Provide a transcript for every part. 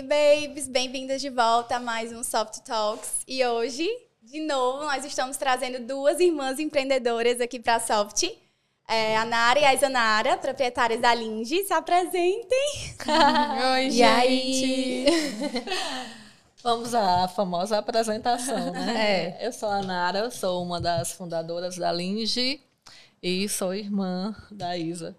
Hey babies, bem-vindas de volta a mais um Soft Talks. E hoje, de novo, nós estamos trazendo duas irmãs empreendedoras aqui para a Soft. É, a Nara e a Isanara, proprietárias da Lindy, se apresentem. Oi, E gente. aí? Vamos à famosa apresentação, né? É. Eu sou a Nara, eu sou uma das fundadoras da Linge e sou irmã da Isa.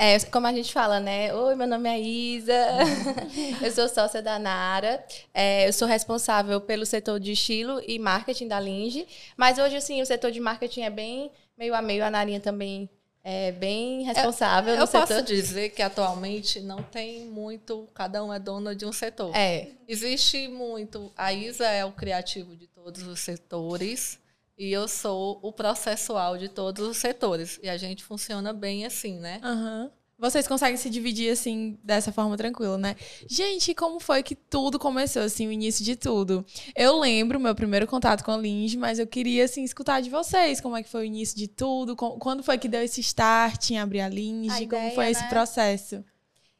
É, como a gente fala, né? Oi, meu nome é Isa. eu sou sócia da Nara. É, eu sou responsável pelo setor de estilo e marketing da Linge. Mas hoje, assim, o setor de marketing é bem meio a meio. A Narinha também é bem responsável Eu no posso dizer que atualmente não tem muito, cada um é dona de um setor. É, Existe muito. A Isa é o criativo de todos os setores e eu sou o processual de todos os setores. E a gente funciona bem assim, né? Aham. Vocês conseguem se dividir assim, dessa forma tranquila, né? Gente, como foi que tudo começou, assim, o início de tudo? Eu lembro meu primeiro contato com a Linge, mas eu queria, assim, escutar de vocês como é que foi o início de tudo, quando foi que deu esse start em abrir a Linge, A como ideia, foi esse né? processo?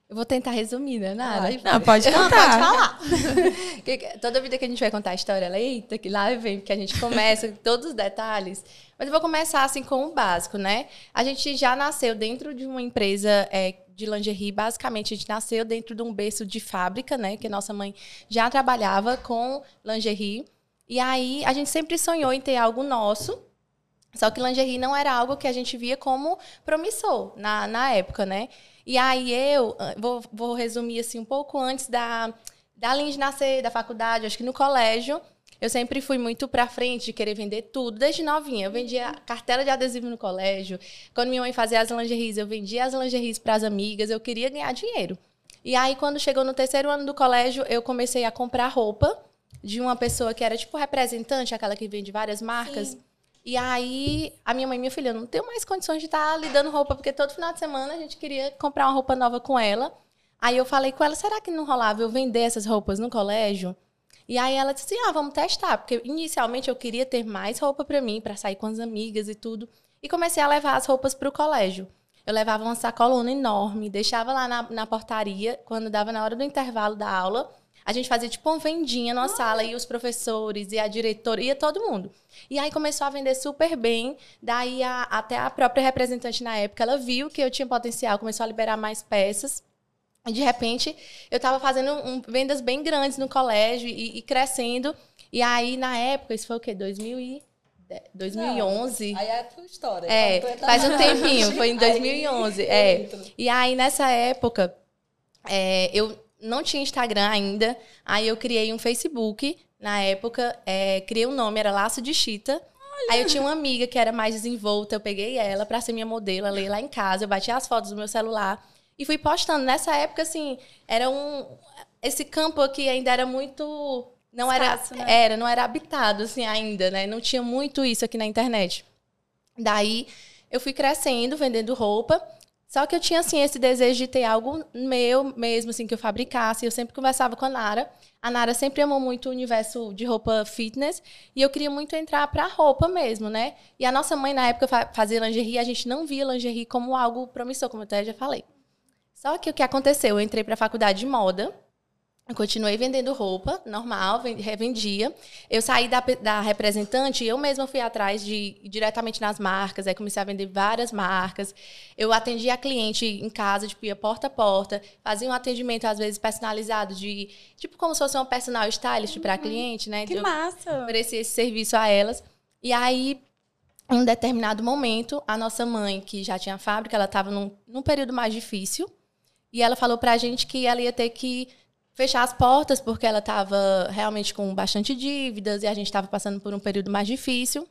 Eu vou tentar resumir, né, Nara? Não, pode Não, contar. pode falar. Toda vida que a gente vai contar a história, ela, eita, que lá vem, porque a gente começa com todos os detalhes. Mas eu vou começar assim com o básico, né? A gente já nasceu dentro de uma empresa é, de lingerie, basicamente a gente nasceu dentro de um berço de fábrica, né? Que nossa mãe já trabalhava com lingerie. E aí a gente sempre sonhou em ter algo nosso. Só que lingerie não era algo que a gente via como promissor na, na época, né? E aí eu ah, vou, vou resumir assim um pouco antes da, da Linge nascer, da faculdade, acho que no colégio. Eu sempre fui muito pra frente de querer vender tudo, desde novinha. Eu vendia cartela de adesivo no colégio. Quando minha mãe fazia as lingeries, eu vendia as lingeries para as amigas. Eu queria ganhar dinheiro. E aí, quando chegou no terceiro ano do colégio, eu comecei a comprar roupa de uma pessoa que era tipo representante, aquela que vende várias marcas. Sim. E aí, a minha mãe, minha filha, eu não tenho mais condições de estar lhe dando roupa, porque todo final de semana a gente queria comprar uma roupa nova com ela. Aí eu falei com ela, será que não rolava eu vender essas roupas no colégio? E aí ela disse, ah, vamos testar, porque inicialmente eu queria ter mais roupa para mim, para sair com as amigas e tudo. E comecei a levar as roupas para o colégio. Eu levava uma sacolona enorme, deixava lá na, na portaria, quando dava na hora do intervalo da aula, a gente fazia tipo uma vendinha na sala, e os professores, e a diretora, ia todo mundo. E aí começou a vender super bem. Daí a- até a própria representante na época, ela viu que eu tinha potencial, começou a liberar mais peças. E de repente, eu estava fazendo um- vendas bem grandes no colégio e, e crescendo. E aí, na época, isso foi o quê? 2000 e... 2011? Aí é a tua história. É, Quando tu entra faz um tempinho, foi em aí 2011, eu é. E aí, nessa época, é, eu não tinha Instagram ainda. Aí eu criei um Facebook. Na época, é, criei um nome, era Laço de Chita. Aí eu tinha uma amiga que era mais desenvolta, eu peguei ela pra ser minha modelo, ela ia lá em casa, eu bati as fotos do meu celular e fui postando. Nessa época, assim, era um. Esse campo aqui ainda era muito. Não Escasso, era. né? Era, não era habitado, assim, ainda, né? Não tinha muito isso aqui na internet. Daí eu fui crescendo, vendendo roupa. Só que eu tinha, assim, esse desejo de ter algo meu mesmo, assim, que eu fabricasse. Eu sempre conversava com a Nara. A Nara sempre amou muito o universo de roupa fitness. E eu queria muito entrar pra roupa mesmo, né? E a nossa mãe, na época, fa- fazia lingerie. A gente não via lingerie como algo promissor, como eu até já falei. Só que o que aconteceu? Eu entrei pra faculdade de moda. Eu continuei vendendo roupa, normal, ven- revendia. Eu saí da, da representante e eu mesma fui atrás de ir diretamente nas marcas, aí comecei a vender várias marcas. Eu atendia a cliente em casa, tipo, ia porta a porta, fazia um atendimento, às vezes, personalizado, de tipo como se fosse uma personal stylist para cliente, né? Que Eu massa. oferecia esse serviço a elas. E aí, em um determinado momento, a nossa mãe, que já tinha fábrica, ela estava num, num período mais difícil. E ela falou pra gente que ela ia ter que fechar as portas, porque ela estava realmente com bastante dívidas e a gente estava passando por um período mais difícil.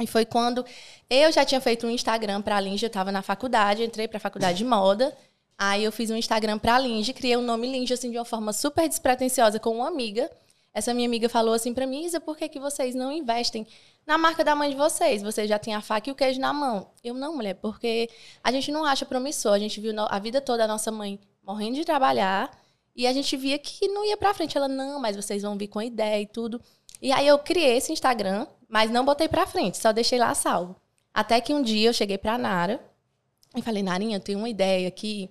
E foi quando eu já tinha feito um Instagram para a Linge, eu estava na faculdade, entrei para a faculdade de moda. Aí eu fiz um Instagram para a Linge, criei o nome Linge assim de uma forma super despretensiosa com uma amiga. Essa minha amiga falou assim para mim, Isa, por que, que vocês não investem na marca da mãe de vocês? Vocês já têm a faca e o queijo na mão. Eu não, mulher, porque a gente não acha promissor. A gente viu a vida toda a nossa mãe morrendo de trabalhar e a gente via que não ia pra frente. Ela, não, mas vocês vão vir com ideia e tudo. E aí eu criei esse Instagram, mas não botei pra frente, só deixei lá salvo. Até que um dia eu cheguei pra Nara e falei, Narinha, eu tenho uma ideia aqui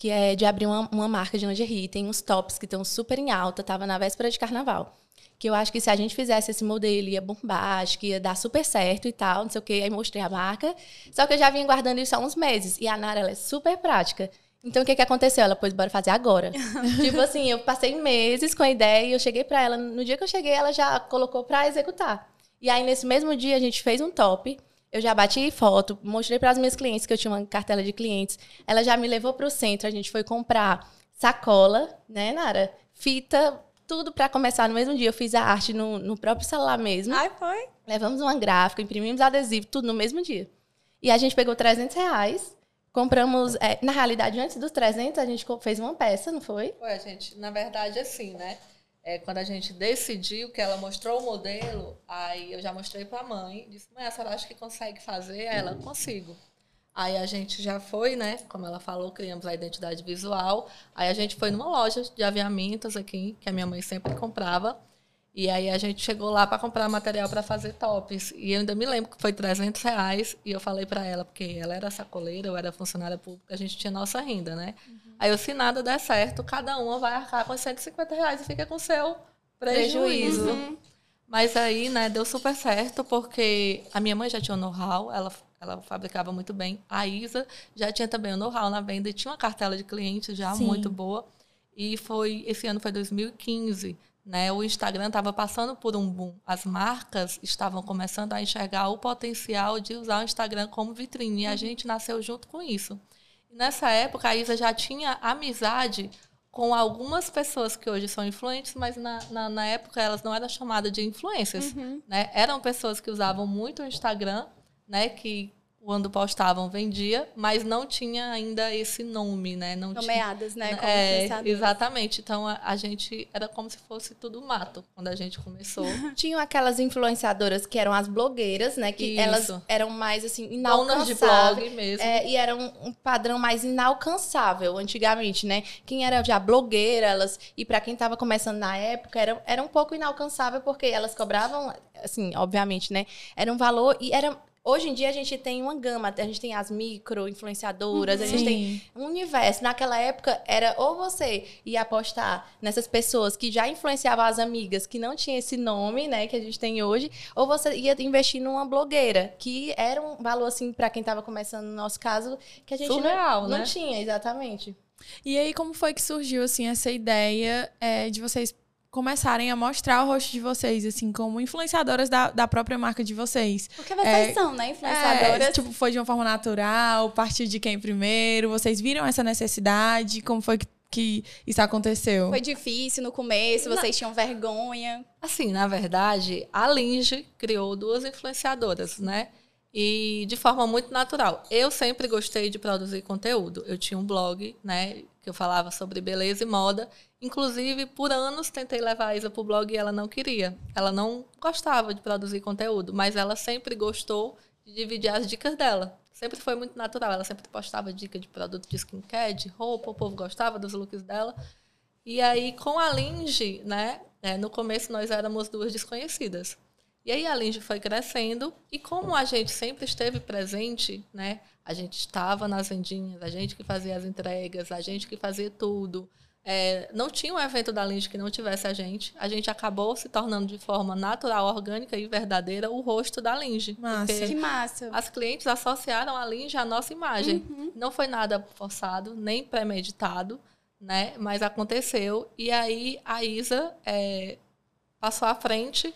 que é de abrir uma, uma marca de lingerie. Tem uns tops que estão super em alta, tava na véspera de carnaval. Que eu acho que se a gente fizesse esse modelo, ia bombar, acho que ia dar super certo e tal, não sei o quê. Aí mostrei a marca. Só que eu já vinha guardando isso há uns meses. E a Nara, ela é super prática. Então, o que, que aconteceu? Ela pôs, bora fazer agora. tipo assim, eu passei meses com a ideia e eu cheguei pra ela. No dia que eu cheguei, ela já colocou pra executar. E aí, nesse mesmo dia, a gente fez um top. Eu já bati foto, mostrei para as minhas clientes que eu tinha uma cartela de clientes. Ela já me levou para o centro, a gente foi comprar sacola, né, Nara? Fita, tudo para começar no mesmo dia. Eu fiz a arte no, no próprio celular mesmo. Ai, foi? Levamos uma gráfica, imprimimos adesivo, tudo no mesmo dia. E a gente pegou 300 reais, compramos... É, na realidade, antes dos 300, a gente fez uma peça, não foi? Foi, gente. Na verdade, assim, né? É, quando a gente decidiu que ela mostrou o modelo, aí eu já mostrei para a mãe, disse, mãe, a senhora acha que consegue fazer? Aí ela, consigo. Aí a gente já foi, né? Como ela falou, criamos a identidade visual. Aí a gente foi numa loja de aviamentos aqui, que a minha mãe sempre comprava. E aí a gente chegou lá para comprar material para fazer tops. E eu ainda me lembro que foi 300 reais. E eu falei para ela, porque ela era sacoleira, eu era funcionária pública, a gente tinha nossa renda, né? Uhum. Aí eu, se nada der certo, cada uma vai arcar com 150 reais e fica com seu prejuízo. Uhum. Mas aí, né, deu super certo, porque a minha mãe já tinha o know-how, ela, ela fabricava muito bem. A Isa já tinha também o know-how na venda e tinha uma cartela de clientes já Sim. muito boa. E foi, esse ano foi 2015. Né? O Instagram estava passando por um boom. As marcas estavam começando a enxergar o potencial de usar o Instagram como vitrine. E a uhum. gente nasceu junto com isso. E nessa época, a Isa já tinha amizade com algumas pessoas que hoje são influentes, mas na, na, na época elas não eram chamadas de influências. Uhum. Né? Eram pessoas que usavam muito o Instagram, né? que quando postavam vendia, mas não tinha ainda esse nome, né? Não Nomeadas, tinha, né? Como é, exatamente. Então a, a, gente era como se fosse tudo mato quando a gente começou. Tinham aquelas influenciadoras que eram as blogueiras, né? Que Isso. elas eram mais assim inalcançáveis. de blog mesmo. É, e era um, um, padrão mais inalcançável antigamente, né? Quem era já blogueira, elas e para quem estava começando na época era, era um pouco inalcançável porque elas cobravam assim, obviamente, né? Era um valor e era Hoje em dia a gente tem uma gama, a gente tem as micro influenciadoras, uhum. a gente tem um universo. Naquela época era ou você ia apostar nessas pessoas que já influenciavam as amigas, que não tinha esse nome, né, que a gente tem hoje, ou você ia investir numa blogueira, que era um valor assim para quem estava começando no nosso caso, que a gente Surreal, não, né? não tinha, exatamente. E aí como foi que surgiu assim essa ideia é, de vocês começarem a mostrar o rosto de vocês, assim, como influenciadoras da, da própria marca de vocês. Porque vocês é, são, né, influenciadoras. É, tipo, foi de uma forma natural, partir de quem primeiro, vocês viram essa necessidade, como foi que, que isso aconteceu? Foi difícil no começo, vocês tinham vergonha? Assim, na verdade, a Linge criou duas influenciadoras, né? E de forma muito natural. Eu sempre gostei de produzir conteúdo. Eu tinha um blog, né, que eu falava sobre beleza e moda, Inclusive, por anos tentei levar a Isa para o blog e ela não queria. Ela não gostava de produzir conteúdo, mas ela sempre gostou de dividir as dicas dela. Sempre foi muito natural. Ela sempre postava dica de produto de skincare, de roupa, o povo gostava dos looks dela. E aí, com a Linge, né? É, no começo nós éramos duas desconhecidas. E aí a Linge foi crescendo e como a gente sempre esteve presente, né? A gente estava nas vendinhas, a gente que fazia as entregas, a gente que fazia tudo. É, não tinha um evento da Linge que não tivesse a gente. A gente acabou se tornando de forma natural, orgânica e verdadeira o rosto da Linge. Massa. Que massa. As clientes associaram a Linge à nossa imagem. Uhum. Não foi nada forçado, nem premeditado, né? Mas aconteceu. E aí a Isa é, passou à frente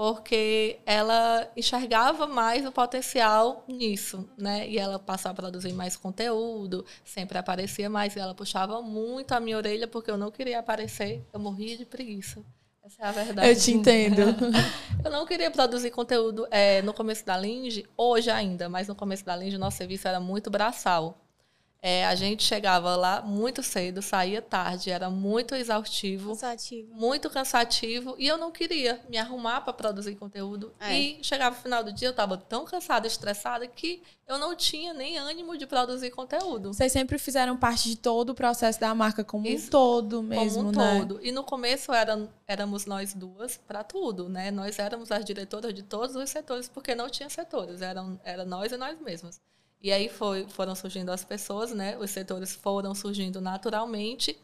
porque ela enxergava mais o potencial nisso, né? E ela passou a produzir mais conteúdo, sempre aparecia mais, e ela puxava muito a minha orelha porque eu não queria aparecer, eu morria de preguiça. Essa é a verdade. Eu te entendo. eu não queria produzir conteúdo é, no começo da Linge, hoje ainda, mas no começo da Linge nosso serviço era muito braçal. É, a gente chegava lá muito cedo, saía tarde, era muito exaustivo, cansativo. muito cansativo, e eu não queria me arrumar para produzir conteúdo. É. E chegava no final do dia, eu estava tão cansada, estressada, que eu não tinha nem ânimo de produzir conteúdo. Vocês sempre fizeram parte de todo o processo da marca como Isso, um todo mesmo, como um né? todo. E no começo era, éramos nós duas para tudo, né? Nós éramos as diretoras de todos os setores, porque não tinha setores, eram era nós e nós mesmas. E aí foi, foram surgindo as pessoas, né? Os setores foram surgindo naturalmente.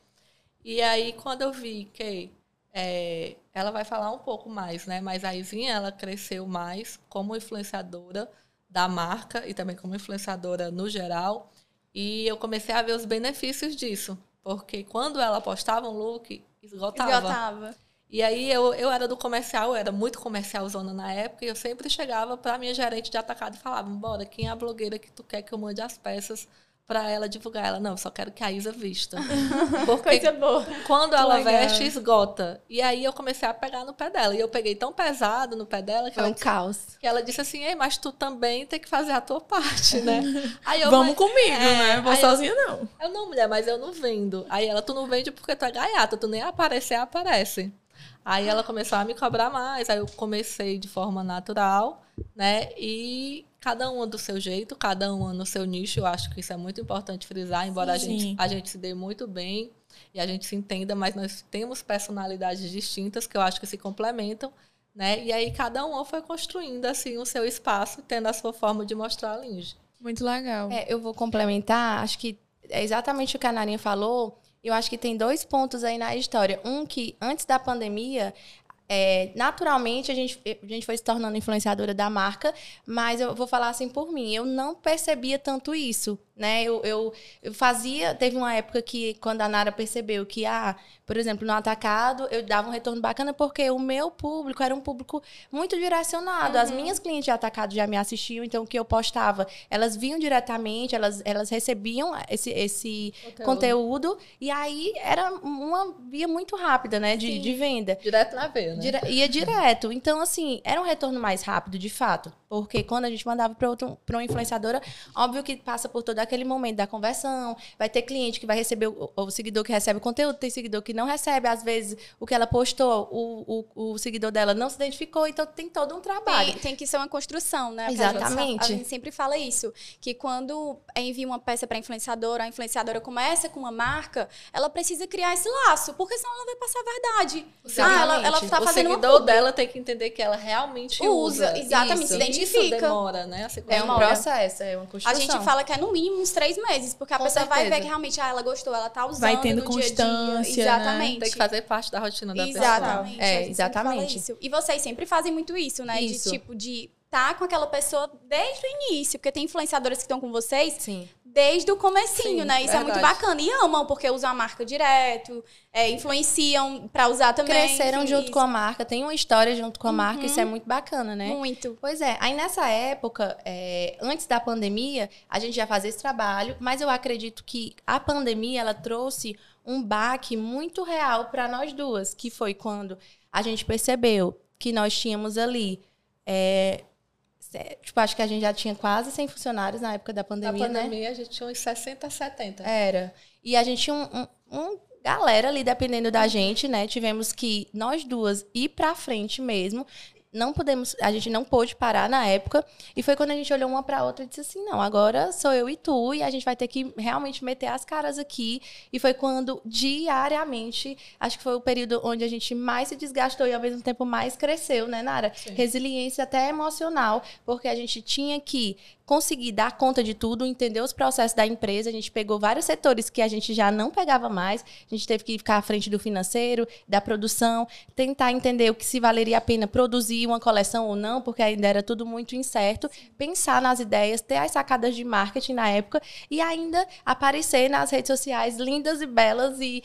E aí, quando eu vi que é, ela vai falar um pouco mais, né? Mas a Izinha, ela cresceu mais como influenciadora da marca e também como influenciadora no geral. E eu comecei a ver os benefícios disso. Porque quando ela postava um look, esgotava. Esgotava. E aí eu, eu era do comercial, eu era muito comercial zona na época, e eu sempre chegava para minha gerente de atacado e falava, bora, quem é a blogueira que tu quer que eu mande as peças para ela divulgar? Ela, não, eu só quero que a Isa vista. Porque Coisa boa. quando ela legal. veste, esgota. E aí eu comecei a pegar no pé dela. E eu peguei tão pesado no pé dela que Foi ela um disse, caos. Que ela disse assim, Ei, mas tu também tem que fazer a tua parte, né? Aí eu, Vamos mas, comigo, é, né? Vou sozinha, eu, não. Eu não, mulher, mas eu não vendo. Aí ela, tu não vende porque tu é gaiata, tu nem aparecer, aparece. Aí ela começou a me cobrar mais, aí eu comecei de forma natural, né? E cada uma do seu jeito, cada uma no seu nicho, eu acho que isso é muito importante frisar, embora a gente, a gente se dê muito bem e a gente se entenda, mas nós temos personalidades distintas que eu acho que se complementam, né? E aí cada uma foi construindo assim o seu espaço, tendo a sua forma de mostrar a linge. Muito legal. É, eu vou complementar, acho que é exatamente o que a Narinha falou eu acho que tem dois pontos aí na história. Um que, antes da pandemia, é, naturalmente a gente, a gente foi se tornando influenciadora da marca, mas eu vou falar assim por mim, eu não percebia tanto isso né? Eu, eu, eu, fazia, teve uma época que quando a Nara percebeu que, ah, por exemplo, no atacado, eu dava um retorno bacana porque o meu público era um público muito direcionado. Uhum. As minhas clientes de atacado já me assistiam, então o que eu postava, elas viam diretamente, elas, elas recebiam esse, esse conteúdo. conteúdo e aí era uma via muito rápida, né, de, de venda. Direto na veia, né? Dire, ia direto. Então, assim, era um retorno mais rápido, de fato. Porque quando a gente mandava para uma influenciadora, óbvio que passa por toda aquele momento da conversão. Vai ter cliente que vai receber, o, o, seguidor que recebe o conteúdo, tem seguidor que não recebe. Às vezes, o que ela postou, o, o, o seguidor dela não se identificou. Então, tem todo um trabalho. Tem, tem que ser uma construção, né? Exatamente. A gente, sempre fala isso. Que quando envia uma peça para influenciadora, a influenciadora começa com uma marca, ela precisa criar esse laço. Porque senão ela vai passar a verdade. Ah, ela, ela tá o fazendo o seguidor dela tem que entender que ela realmente usa. usa. Exatamente, isso. se identifica. Isso demora, né? É um processo, é uma construção. A gente fala que é no mínimo uns três meses, porque a Com pessoa certeza. vai ver que realmente ah, ela gostou, ela tá usando Vai tendo constância, dia -dia. Exatamente. Né? Tem que fazer parte da rotina da exatamente. pessoa. É, exatamente. E vocês sempre fazem muito isso, né? Isso. De tipo de tá com aquela pessoa desde o início, porque tem influenciadoras que estão com vocês Sim. desde o comecinho, Sim, né? Isso verdade. é muito bacana. E amam, porque usam a marca direto, é, influenciam para usar também. Cresceram enfim, junto isso. com a marca, tem uma história junto com a uhum. marca, isso é muito bacana, né? Muito. Pois é. Aí nessa época, é, antes da pandemia, a gente já fazia esse trabalho, mas eu acredito que a pandemia, ela trouxe um baque muito real para nós duas, que foi quando a gente percebeu que nós tínhamos ali é, Tipo, acho que a gente já tinha quase 100 funcionários na época da pandemia, né? Na pandemia, né? a gente tinha uns 60, 70. Era. E a gente tinha um, um, um galera ali dependendo da gente, né? Tivemos que nós duas ir pra frente mesmo, não podemos, a gente não pôde parar na época. E foi quando a gente olhou uma para outra e disse assim: não, agora sou eu e tu, e a gente vai ter que realmente meter as caras aqui. E foi quando, diariamente, acho que foi o período onde a gente mais se desgastou e ao mesmo tempo mais cresceu, né, Nara? Sim. Resiliência até emocional, porque a gente tinha que conseguir dar conta de tudo, entender os processos da empresa. A gente pegou vários setores que a gente já não pegava mais. A gente teve que ficar à frente do financeiro, da produção, tentar entender o que se valeria a pena produzir uma coleção ou não, porque ainda era tudo muito incerto. Pensar nas ideias, ter as sacadas de marketing na época e ainda aparecer nas redes sociais lindas e belas e,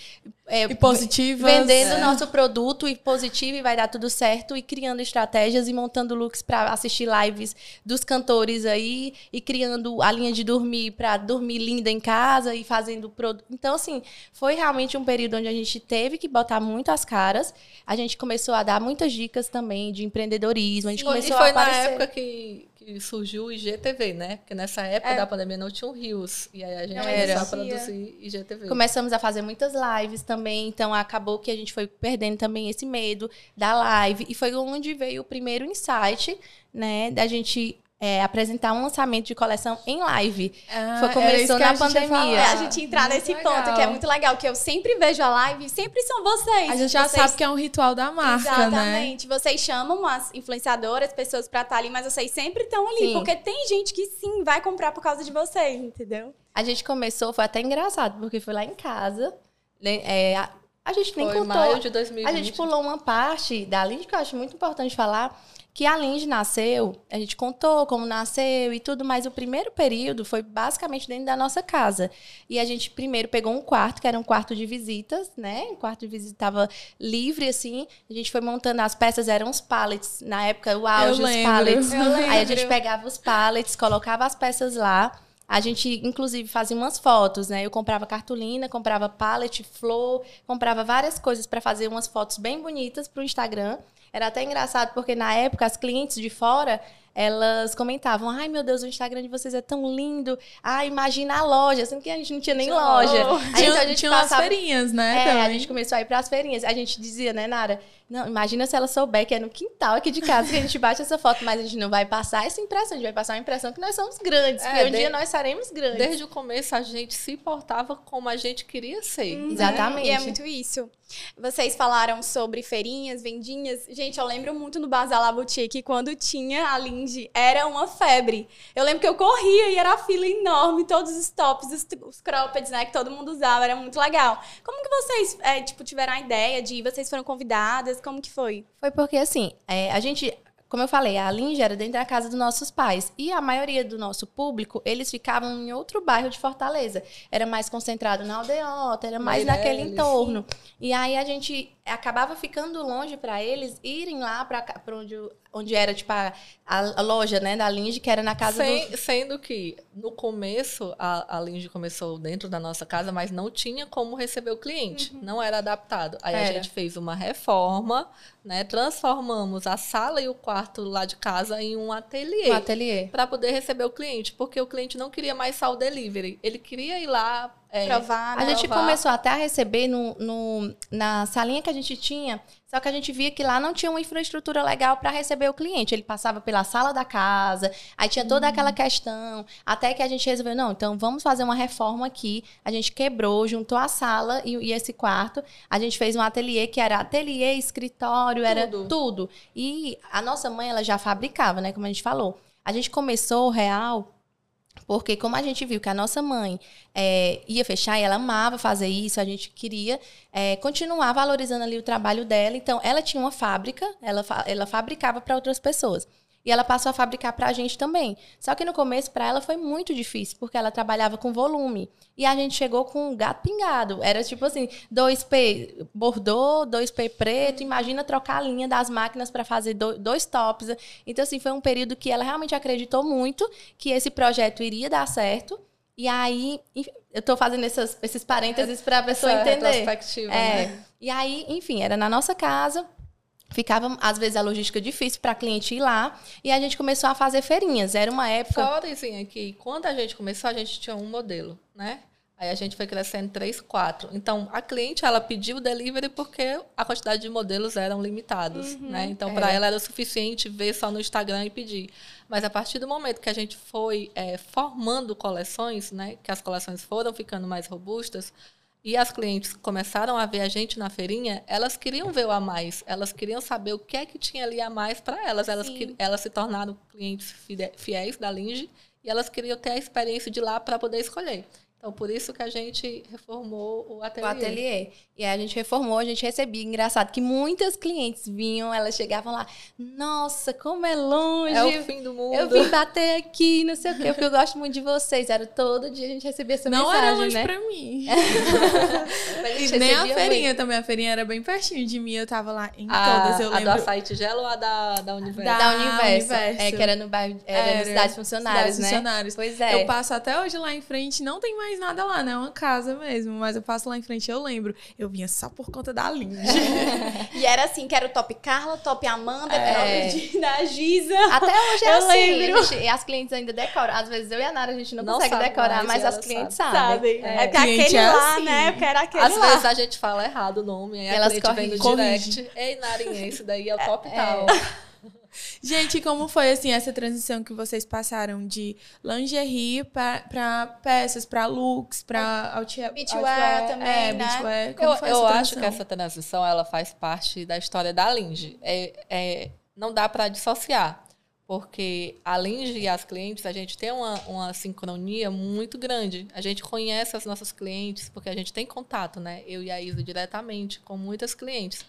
é, e positivas. Vendendo o é. nosso produto e positivo e vai dar tudo certo e criando estratégias e montando looks para assistir lives dos cantores aí e criando a linha de dormir para dormir linda em casa e fazendo produto. Então, assim, foi realmente um período onde a gente teve que botar muito as caras. A gente começou a dar muitas dicas também de empreendedorismo. A gente Sim, começou e foi a aparecer... na época que que surgiu o IGTV, né? Porque nessa época é. da pandemia não tinha o Rios. E aí a gente começou a produzir IGTV. Começamos a fazer muitas lives também, então acabou que a gente foi perdendo também esse medo da live. E foi onde veio o primeiro insight, né? Da gente é, apresentar um lançamento de coleção em live. Ah, Foi- começou na a pandemia. É, a gente entrar Muito nesse legal. ponto, que é muito legal, que eu sempre vejo a live, sempre são vocês. A gente já Vocês- sabe que é um ritual da marca, né? Exatamente. Vocês chamam as influenciadoras, pessoas pra estar ali, mas vocês sempre estão ali. Sim. Porque tem gente que sim vai comprar por causa de vocês, entendeu? A gente começou, foi até engraçado, porque foi lá em casa. né, é, a, a gente nem Foi contou. maio de 2020. A gente pulou uma parte da Lindy que eu acho muito importante falar, que a Lindy nasceu, a gente contou como nasceu e tudo, mas o primeiro período foi basicamente dentro da nossa casa. E a gente primeiro pegou um quarto, que era um quarto de visitas, né? Um quarto de visita tava livre, assim. A gente foi montando as peças, eram os pallets. Na época, o auge, os pallets. Aí a gente pegava os pallets, colocava as peças lá. A gente, inclusive, fazia umas fotos, né? Eu comprava cartolina, comprava pallet, flor, comprava várias coisas para fazer umas fotos bem bonitas pro Instagram. Era até engraçado, porque na época as clientes de fora, elas comentavam: ai meu Deus, o Instagram de vocês é tão lindo. Ah, imagina a loja, sendo que a gente não tinha nem loja. Aí, Tinha, então, a gente tinha passava- feirinhas, né? é, também. a gente começou a ir pras feirinhas. A gente dizia, né, Nara? Não, imagina se ela souber que é no quintal aqui de casa que a gente bate essa foto, mas a gente não vai passar essa impressão, a gente vai passar uma impressão que nós somos grandes, É, que um de- dia nós seremos grandes. Desde o começo a gente se portava como a gente queria ser. Uhum. Exatamente. E é muito isso. Vocês falaram sobre feirinhas, vendinhas. Gente, eu lembro muito no Bazar La Boutique, quando tinha a Lindy, era uma febre. Eu lembro que eu corria e era a fila enorme, todos os tops, os, os croppeds, né, que todo mundo usava, era muito legal. Como que vocês, é, tipo, tiveram a ideia de ir? Vocês foram convidadas? Como que foi? Foi porque, assim, é, a gente, como eu falei, a Linge era dentro da casa dos nossos pais. E a maioria do nosso público, eles ficavam em outro bairro de Fortaleza. Era mais concentrado na aldeota, era mais naquele entorno. E aí a gente acabava ficando longe para eles irem lá para onde, onde era, tipo, a, a loja, né, da Linge, que era na casa do... Sem- Sendo que no começo a, a Lindy começou dentro da nossa casa, mas não tinha como receber o cliente, não era adaptado. Aí a Era. gente fez uma reforma, né? Transformamos a sala e o quarto lá de casa em um ateliê. no ateliê. para poder receber o cliente, porque o cliente não queria mais só o delivery, ele queria ir lá é, Provar, A né? gente provar. começou até a receber no, no- na salinha que a gente tinha, só que a gente via que lá não tinha uma infraestrutura legal para receber o cliente. Ele passava pela sala da casa, aí tinha toda aquela questão, até que a gente resolveu, não, então vamos fazer uma reforma aqui. A gente quebrou, juntou a sala e, e esse quarto. A gente fez um ateliê que era ateliê, escritório, era Tudo. tudo. E a nossa mãe, ela já fabricava, né, como a gente falou. A gente começou o real porque como a gente viu que a nossa mãe é, ia fechar e ela amava fazer isso, a gente queria é, continuar valorizando ali o trabalho dela. Então, ela tinha uma fábrica, ela, ela fabricava para outras pessoas. E ela passou a fabricar para a gente também. Só que no começo, para ela, foi muito difícil, porque ela trabalhava com volume. E a gente chegou com um gato pingado. Era tipo assim, 2P bordô, 2P preto. Imagina trocar a linha das máquinas para fazer do- dois tops. Então, assim, foi um período que ela realmente acreditou muito que esse projeto iria dar certo. E aí, eu tô fazendo essas- esses parênteses para a pessoa entender. É. né? E aí, enfim, era na nossa casa. Ficava, às vezes, a logística difícil para cliente ir lá. E a gente começou a fazer feirinhas. Era uma época. Fora, assim, que quando a gente começou, a gente tinha um modelo, né? Aí a gente foi crescendo três, quatro. Então, a cliente, ela pediu o delivery porque a quantidade de modelos eram limitados, né? Então, para era. ela era suficiente ver só no Instagram e pedir. Mas a partir do momento que a gente foi é, formando coleções, né? Que as coleções foram ficando mais robustas, e as clientes começaram a ver a gente na feirinha, elas queriam ver o a mais, elas queriam saber o que é que tinha ali a mais para elas. Elas, que- elas se tornaram clientes fiéis da Linge e elas queriam ter a experiência de lá para poder escolher. Então, por isso que a gente reformou o ateliê. O ateliê. E aí a gente reformou, a gente recebia. Engraçado que muitas clientes vinham, elas chegavam lá, nossa, como é longe. É o fim do mundo. eu vim bater aqui, não sei o quê, porque eu gosto muito de vocês. Era todo dia a gente recebia essa Não mensagem, era longe né? pra mim. Mas a gente E nem a feirinha também. A feirinha era bem pertinho de mim. Eu tava lá em a, todas. Eu a do lembro. açaí tigela ou a da, da Universo? Da- Da Universo. Universo. É, que era no bairro, era, Era. Cidade Funcionários, Cidades né? Funcionários. Pois é. Eu passo até hoje lá em frente, não tem mais nada lá, né? É uma casa mesmo. Mas eu passo lá em frente, eu lembro. Eu vinha só por conta da Lindy. E era assim, que era o top Carla, top Amanda, É. top de- da Giza. Até hoje é Eu assim. lembro. gente- e as clientes ainda decoram. Às vezes eu e a Nara, a gente não, Não consegue decorar, mais, mas as clientes Sabe? sabem. É, porque Cliente aquele é lá, assim. né? Porque era aquele Às lá. vezes a gente fala errado o nome, aí Elas a cliente vem no direct. Ei, Narinha, esse daí é o top tal. Gente, como foi assim essa transição que vocês passaram de lingerie pra, pra peças, pra looks, pra outwear, Beachwear também, é, né? beachwear. Como Eu, foi eu acho que essa transição ela faz parte da história da Linge. É, é, não dá para dissociar, porque a Linge e as clientes, a gente tem uma, uma sincronia muito grande. A gente conhece as nossas clientes, porque a gente tem contato, né? Eu e a Isa diretamente com muitas clientes.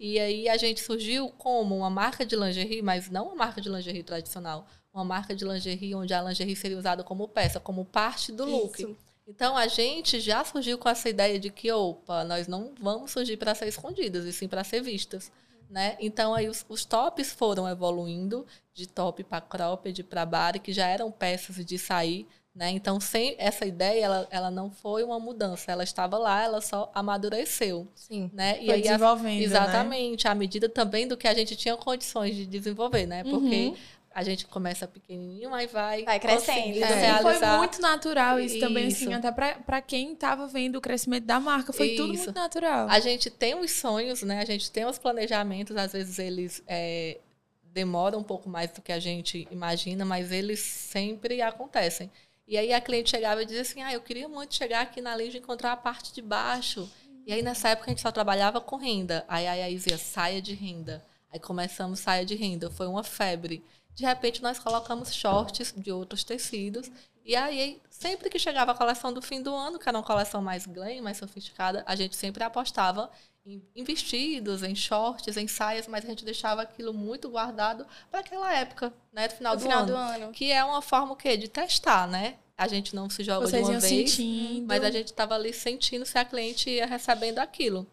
E aí a gente surgiu como uma marca de lingerie, mas não uma marca de lingerie tradicional. Uma marca de lingerie onde a lingerie seria usada como peça, como parte do look. Isso. Então a gente já surgiu com essa ideia de que, opa, nós não vamos surgir para ser escondidas, e sim para ser vistas. Né? Então aí os, os tops foram evoluindo de top para cropped para body, que já eram peças de sair. Né? Então sem essa ideia, ela, ela não foi uma mudança, ela estava lá, ela só amadureceu. Sim. Né? Foi a- desenvolvendo, né? Exatamente, à medida também do que a gente tinha condições de desenvolver, né? Porque Uhum. A gente começa pequenininho, mas vai, Vai crescendo. É. Foi muito natural isso, também, assim, Isso. até pra, pra quem tava vendo o crescimento da marca. Foi tudo Isso. muito natural. A gente tem os sonhos, né? A gente tem os planejamentos, às vezes eles é, demoram um pouco mais do que a gente imagina, mas eles sempre acontecem. E aí a cliente chegava e dizia assim: Ah, eu queria muito chegar aqui na Linge e encontrar a parte de baixo. E aí nessa época a gente só trabalhava com renda. Aí aí, aí dizia saia de renda. Aí começamos saia de renda. Foi uma febre. De repente nós colocamos shorts de outros tecidos. E aí, sempre que chegava a coleção do fim do ano, que era uma coleção mais glam, mais sofisticada, a gente sempre apostava em, vestidos, em shorts, em saias, mas a gente deixava aquilo muito guardado para aquela época, né, do final, do, final ano. do ano. Que é uma forma o quê? De testar, né? A gente não se joga Vocês de uma vez, sentindo. mas a gente estava ali sentindo se a cliente ia recebendo aquilo.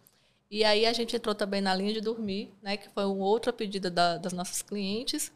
E aí a gente entrou também na linha de dormir, né, que foi um outro pedido da- das nossas clientes.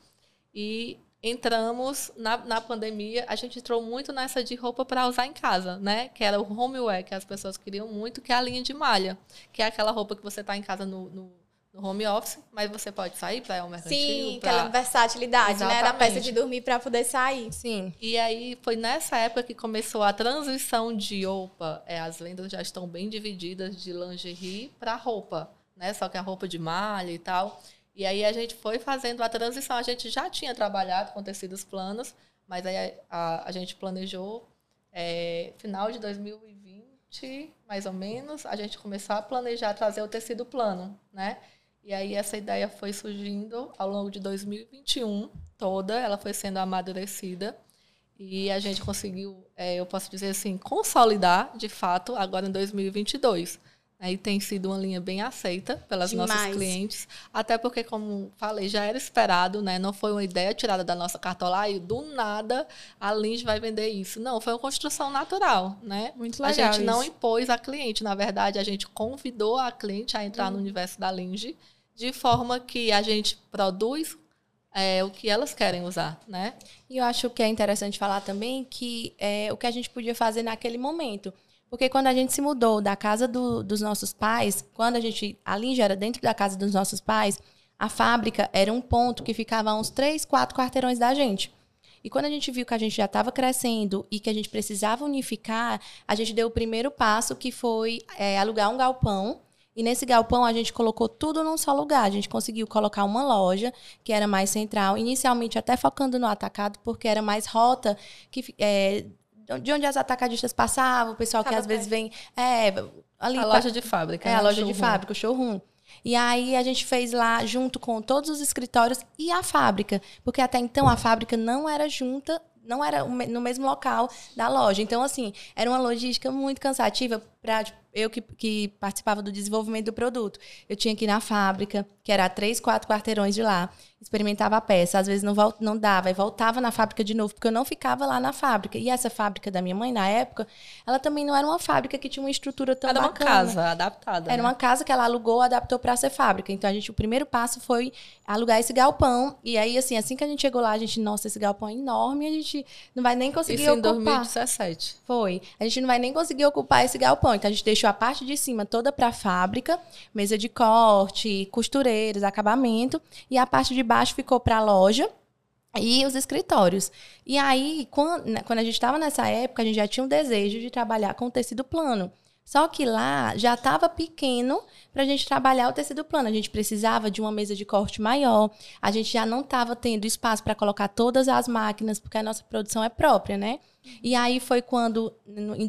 E entramos na, na pandemia, a gente entrou muito nessa de roupa para usar em casa, né? Que era o homeware, que as pessoas queriam muito, que é a linha de malha. Que é aquela roupa que você está em casa no, no, no home office, mas você pode sair para ao mercantil. Sim, pra- aquela versatilidade, né? Da peça Exatamente. de dormir pra poder sair. Sim. E aí foi nessa época que começou a transição de opa, é, as vendas já estão bem divididas de lingerie para roupa, né? Só que a roupa de malha e tal. E aí a gente foi fazendo a transição. A gente já tinha trabalhado com tecidos planos, mas aí a, a gente planejou é, final de 2020, mais ou menos, a gente começou a planejar trazer o tecido plano, né? E aí essa ideia foi surgindo ao longo de 2021 toda, ela foi sendo amadurecida e a gente conseguiu, é, eu posso dizer assim, consolidar de fato agora em 2022. Aí tem sido uma linha bem aceita pelas nossas Demais. clientes, até porque, como falei, já era esperado, né? Não foi uma ideia tirada da nossa cartola e do nada a Linge vai vender isso. Não, foi uma construção natural, né? Muito A legal gente não isso. impôs a cliente, na verdade, a gente convidou a cliente a entrar no universo da Linge de forma que a gente produz é, o que elas querem usar, né? E eu acho que é interessante falar também que é o que a gente podia fazer naquele momento. Porque quando a gente se mudou da casa do- dos nossos pais, quando a gente. A Linge era dentro da casa dos nossos pais, a fábrica era um ponto que ficava a uns três, quatro quarteirões da gente. E quando a gente viu que a gente já estava crescendo e que a gente precisava unificar, a gente deu o primeiro passo, que foi é, alugar um galpão. E nesse galpão a gente colocou tudo num só lugar. A gente conseguiu colocar uma loja que era mais central, inicialmente até focando no atacado, porque era mais rota que é, de onde as atacadistas passavam, o pessoal que Ficava às vezes perto. vem é, ali A pa- loja de fábrica. é, né? a loja de Showroom. fábrica, o showroom. E aí a gente fez lá junto com todos os escritórios e a fábrica, porque até então a fábrica não era junta, não era no mesmo local da loja. Então assim, era uma logística muito cansativa para eu que, que participava do desenvolvimento do produto. Eu tinha que ir na fábrica, que era três, quatro quarteirões de lá, experimentava a peça, às vezes não, vol- não dava, e voltava na fábrica de novo, porque eu não ficava lá na fábrica. E essa fábrica da minha mãe, na época, ela também não era uma fábrica que tinha uma estrutura tão Era uma bacana. casa adaptada. Era né? uma casa que ela alugou, adaptou para ser fábrica. Então a gente o primeiro passo foi alugar esse galpão e aí assim, assim que a gente chegou lá, a gente, nossa, esse galpão é enorme, a gente não vai nem conseguir Isso em ocupar. 2017. Foi. A gente não vai nem conseguir ocupar esse galpão. Então a gente deixou a parte de cima toda para fábrica, mesa de corte, costureiras, acabamento, e a parte de baixo ficou para loja e os escritórios. E aí, quando, né, quando a gente estava nessa época, a gente já tinha um desejo de trabalhar com tecido plano. Só que lá já estava pequeno para a gente trabalhar o tecido plano. A gente precisava de uma mesa de corte maior. A gente já não estava tendo espaço para colocar todas as máquinas, porque a nossa produção é própria, né? E aí foi quando, em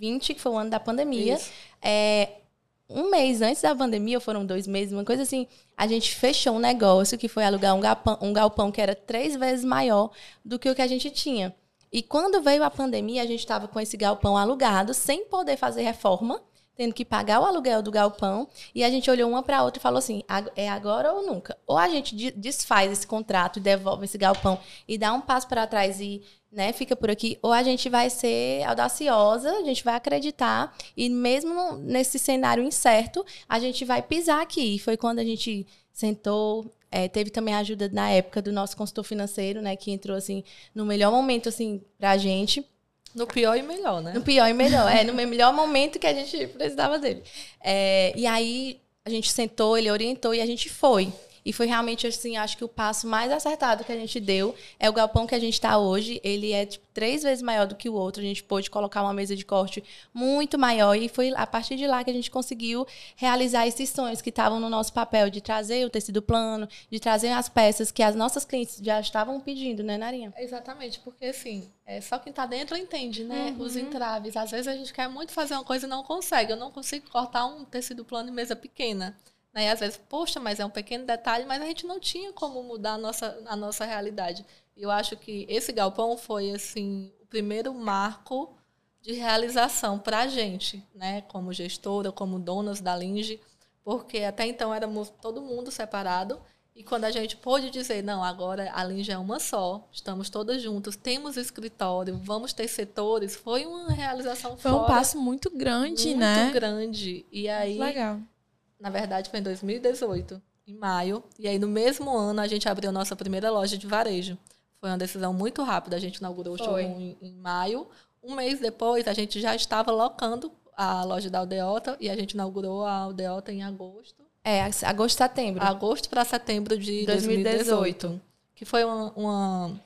2020, que foi o ano da pandemia, é, um mês antes da pandemia, ou foram dois meses, uma coisa assim, a gente fechou um negócio que foi alugar um galpão, um galpão que era três vezes maior do que o que a gente tinha. E quando veio a pandemia, a gente estava com esse galpão alugado, sem poder fazer reforma, tendo que pagar o aluguel do galpão. E a gente olhou uma para a outra e falou assim: é agora ou nunca? Ou a gente desfaz esse contrato e devolve esse galpão e dá um passo para trás e né, fica por aqui, ou a gente vai ser audaciosa, a gente vai acreditar e mesmo nesse cenário incerto, a gente vai pisar aqui. E foi quando a gente sentou, é, teve também a ajuda na época do nosso consultor financeiro, né, que entrou assim no melhor momento assim pra gente. No pior e melhor, né? No pior e melhor, é, no melhor momento que a gente precisava dele. É, e aí a gente sentou, ele orientou e a gente foi. E foi realmente, assim, acho que o passo mais acertado que a gente deu é o galpão que a gente está hoje. Ele é, tipo, três vezes maior do que o outro. A gente pôde colocar uma mesa de corte muito maior. E foi a partir de lá que a gente conseguiu realizar esses sonhos que estavam no nosso papel, de trazer o tecido plano, de trazer as peças que as nossas clientes já estavam pedindo, né, Narinha? Exatamente, porque, assim, é, só quem está dentro entende, né? Uhum. Os entraves. Às vezes a gente quer muito fazer uma coisa e não consegue. Eu não consigo cortar um tecido plano em mesa pequena. Né? E às vezes, poxa, mas é um pequeno detalhe, mas a gente não tinha como mudar a nossa, a nossa realidade. E eu acho que esse galpão foi assim o primeiro marco de realização para a gente, né? como gestora, como donas da Linge, porque até então éramos todo mundo separado. E quando a gente pôde dizer, não, agora a Linge é uma só, estamos todas juntas, temos escritório, vamos ter setores, foi uma realização Foi um passo muito grande, muito né? Muito grande. E aí, Legal na verdade, foi em 2018, em maio. E aí, no mesmo ano, a gente abriu nossa primeira loja de varejo. Foi uma decisão muito rápida. A gente inaugurou o showroom em, em, maio. Um mês depois, a gente já estava locando a loja da Aldeota e a gente inaugurou a Aldeota em agosto. É, agosto, setembro. Agosto para setembro de 2018. 2018. Que foi uma, uma,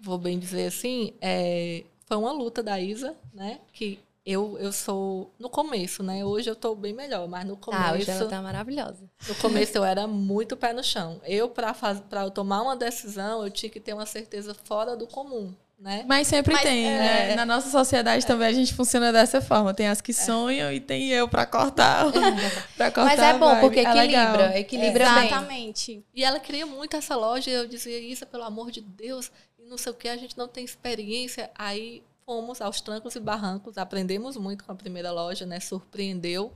vou bem dizer assim, é, foi uma luta da Isa, né? Que eu, eu sou no começo, né? Hoje eu estou bem melhor, mas no começo. Ah, hoje ela tá maravilhosa. No começo eu era muito pé no chão. Eu, para eu tomar uma decisão, eu tinha que ter uma certeza fora do comum. Né? Mas sempre Mas, tem, é, né? Na nossa sociedade é. também a gente funciona dessa forma. Tem as que é. sonham e tem eu para cortar. pra cortar Mas é bom, porque é equilibra. Equilibra é. Exatamente. E ela queria muito essa loja. Eu dizia, isso, pelo amor de Deus. E não sei o que, a gente não tem experiência. Aí fomos aos trancos e barrancos, aprendemos muito com a primeira loja, né? Surpreendeu.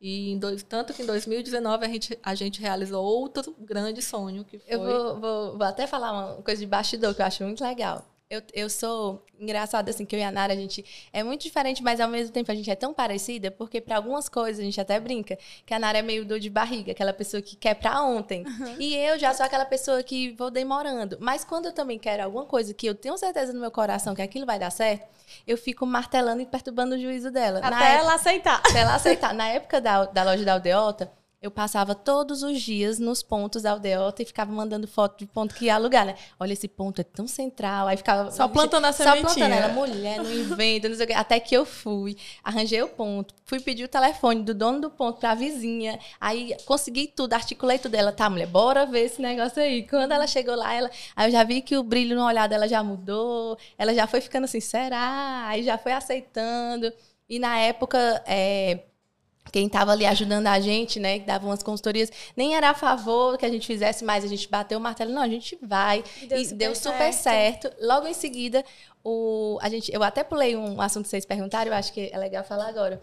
E dois, tanto que em 2019 a gente, a gente realizou outro grande sonho que foi. Eu vou, vou, vou até falar uma coisa de bastidor que eu acho muito legal. Eu, eu sou engraçado assim que eu e a Nara a gente é muito diferente, mas ao mesmo tempo a gente é tão parecida, porque para algumas coisas a gente até brinca que a Nara é meio dor de barriga, aquela pessoa que quer para ontem. Uhum. E eu já sou aquela pessoa que vou demorando. Mas quando eu também quero alguma coisa que eu tenho certeza no meu coração que aquilo vai dar certo, eu fico martelando e perturbando o juízo dela. Até Na ela época, aceitar. Até ela aceitar. Na época da, da loja da Aldeota, eu passava todos os dias nos pontos da aldeota e ficava mandando foto de ponto que ia alugar, né? Olha, esse ponto é tão central. Aí ficava. Só plantando a sementinha. Só plantando ela, mulher, não inventa, não sei o quê. Até que eu fui, arranjei o ponto, fui pedir o telefone do dono do ponto pra vizinha. Aí consegui tudo, articulei tudo. Ela, tá, mulher, bora ver esse negócio aí. Quando ela chegou lá, ela, aí eu já vi que o brilho no olhar dela já mudou. Ela já foi ficando assim, será? Aí já foi aceitando. E na época, é, quem estava ali ajudando a gente, né, que dava umas consultorias, nem era a favor que a gente fizesse mais, a gente bateu o martelo, não, a gente vai. E deu, e super, deu super certo. certo. Logo em seguida, o, a gente, eu até pulei um assunto que vocês perguntaram, eu acho que é legal falar agora.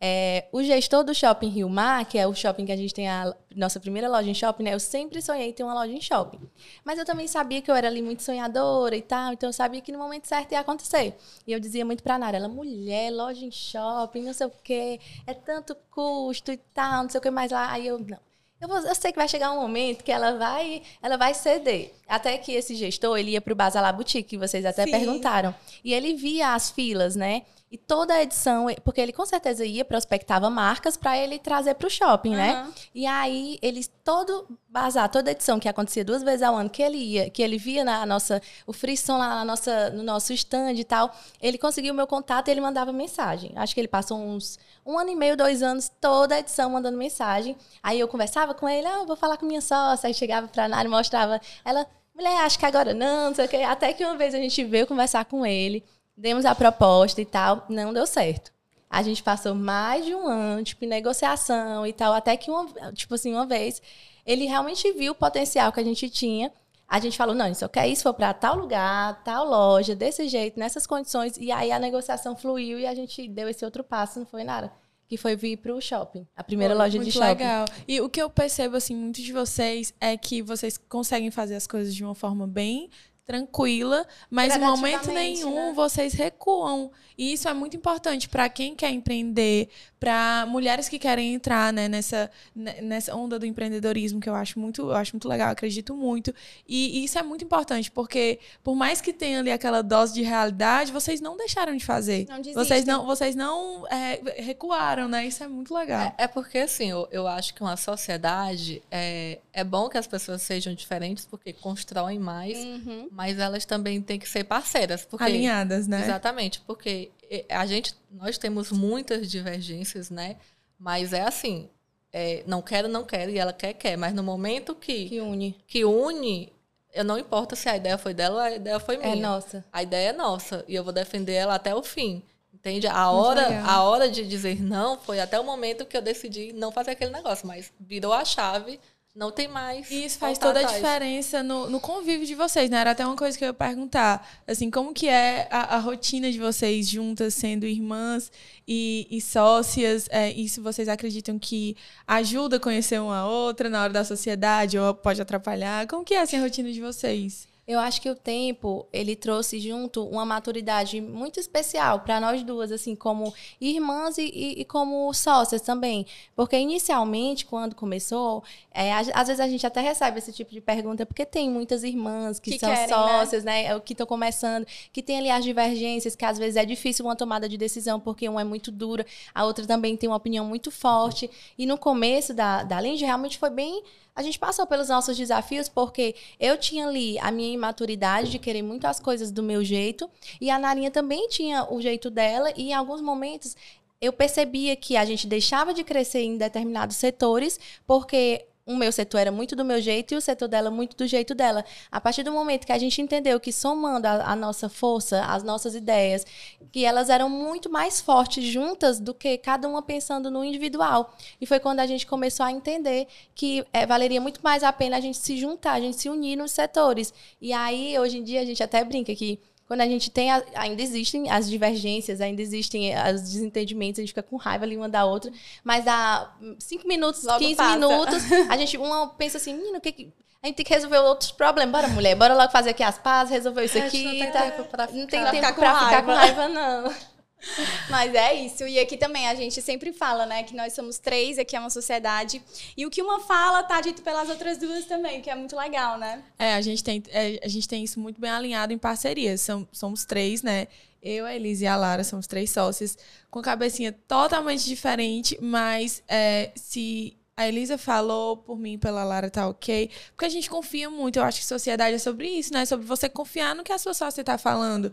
É, o gestor do shopping Rio Mar, que é o shopping que a gente tem a nossa primeira loja em shopping, né? Eu sempre sonhei em ter uma loja em shopping. Mas eu também sabia que eu era ali muito sonhadora e tal, então eu sabia que no momento certo ia acontecer. E eu dizia muito pra Nara, ela, mulher, loja em shopping, não sei o quê, é tanto custo e tal, não sei o que mais lá. Aí eu, não. Eu, vou, eu, sei que vai chegar um momento que ela vai, ela vai ceder. Até que esse gestor, ele ia pro Basalar Boutique, que vocês até Sim. perguntaram. E ele via as filas, né? E toda a edição, porque ele com certeza ia, prospectava marcas para ele trazer para o shopping, né? Uhum. E aí, eles todo bazar, toda edição que acontecia duas vezes ao ano, que ele ia, que ele via na nossa, o frisson lá na nossa, no nosso stand e tal, ele conseguiu o meu contato e ele mandava mensagem. Acho que ele passou uns um ano e meio, dois anos, toda a edição mandando mensagem. Aí eu conversava com ele, ah, eu vou falar com minha sócia. Aí chegava pra Nari e mostrava. Ela, mulher, acho que agora não, não sei o quê. Até que uma vez a gente veio conversar com ele, demos a proposta e tal, não deu certo. A gente passou mais de um ano, tipo, em negociação e tal, até que, uma, tipo assim, uma vez, ele realmente viu o potencial que a gente tinha. A gente falou, não, a gente só quer isso, for para tal lugar, tal loja, desse jeito, nessas condições. E aí a negociação fluiu e a gente deu esse outro passo, não foi nada. Que foi vir para o shopping, a primeira Pô, loja de shopping. legal. E o que eu percebo, assim, muito de vocês é que vocês conseguem fazer as coisas de uma forma bem tranquila, mas em momento nenhum né? vocês recuam. E isso é muito importante para quem quer empreender, para mulheres que querem entrar né, nessa, ne- nessa onda do empreendedorismo, que eu acho muito, eu acho muito legal, acredito muito. E, e isso é muito importante, porque por mais que tenha ali aquela dose de realidade, vocês não deixaram de fazer. Não desistem. Vocês não, vocês não é, recuaram, né? Isso é muito legal. É, é porque, assim, eu, eu acho que uma sociedade é, é bom que as pessoas sejam diferentes porque constroem mais, Uhum. mas elas também têm que ser parceiras. Porque, Alinhadas, né? Exatamente, porque a gente, nós temos muitas divergências, né? Mas é assim, é, não quero, não quero, e ela quer, quer. Mas no momento que, Que une. que une, eu não importa se a ideia foi dela ou a ideia foi minha. É nossa. A ideia é nossa e eu vou defender ela até o fim. Entende? A hora, a hora de dizer não foi até o momento que eu decidi não fazer aquele negócio, mas virou a chave, não tem mais. E isso faz toda a atrás. diferença no, no convívio de vocês, né? Era até uma coisa que eu ia perguntar. Assim, como que é a, a rotina de vocês juntas, sendo irmãs e, e sócias? É, isso vocês acreditam que ajuda a conhecer uma a outra na hora da sociedade ou pode atrapalhar? Como que é assim, a rotina de vocês? Eu acho que o tempo, ele trouxe junto uma maturidade muito especial para nós duas, assim, como irmãs e, e- como sócias também. Porque inicialmente, quando começou, é, às vezes a gente até recebe esse tipo de pergunta, porque tem muitas irmãs que, Que são querem, né? sócias, né? é, que estão começando, que tem ali as divergências, que às vezes é difícil uma tomada de decisão, porque uma é muito dura, a outra também tem uma opinião muito forte. E no começo da, da Lindy, realmente foi bem. A gente passou pelos nossos desafios, porque eu tinha ali a minha imaturidade de querer muito as coisas do meu jeito, e a Narinha também tinha o jeito dela, e em alguns momentos eu percebia que a gente deixava de crescer em determinados setores, porque o meu setor era muito do meu jeito e o setor dela muito do jeito dela. A partir do momento que a gente entendeu que somando a, a nossa força, as nossas ideias, que elas eram muito mais fortes juntas do que cada uma pensando no individual. E foi quando a gente começou a entender que eh, valeria muito mais a pena a gente se juntar, a gente se unir nos setores. E aí, hoje em dia, a gente até brinca que quando a gente tem, a- ainda existem as divergências, ainda existem os desentendimentos, a gente fica com raiva ali uma da outra, mas dá cinco minutos, Logo 15 passa. minutos, a gente, uma pensa assim, menino, o que que... A gente tem que resolver outros problemas. Bora, mulher, bora logo fazer aqui as pazes, resolver isso aqui. não tem tá? tempo pra Não tem ficar- tempo ficar com pra ficar com raiva, não. Mas é isso. E aqui também a gente sempre fala, né, que nós somos três, aqui é uma sociedade. E o que uma fala tá dito pelas outras duas também, que é muito legal, né? É, a gente tem, é, a gente tem isso muito bem alinhado em parcerias. São, somos três, né? Eu, a Elise e a Lara somos três sócias com cabecinha totalmente diferente, mas é, se a Elisa falou por mim, pela Lara, tá ok. Porque a gente confia muito. Eu acho que sociedade é sobre isso, né? Sobre você confiar no que a sua sócia tá falando.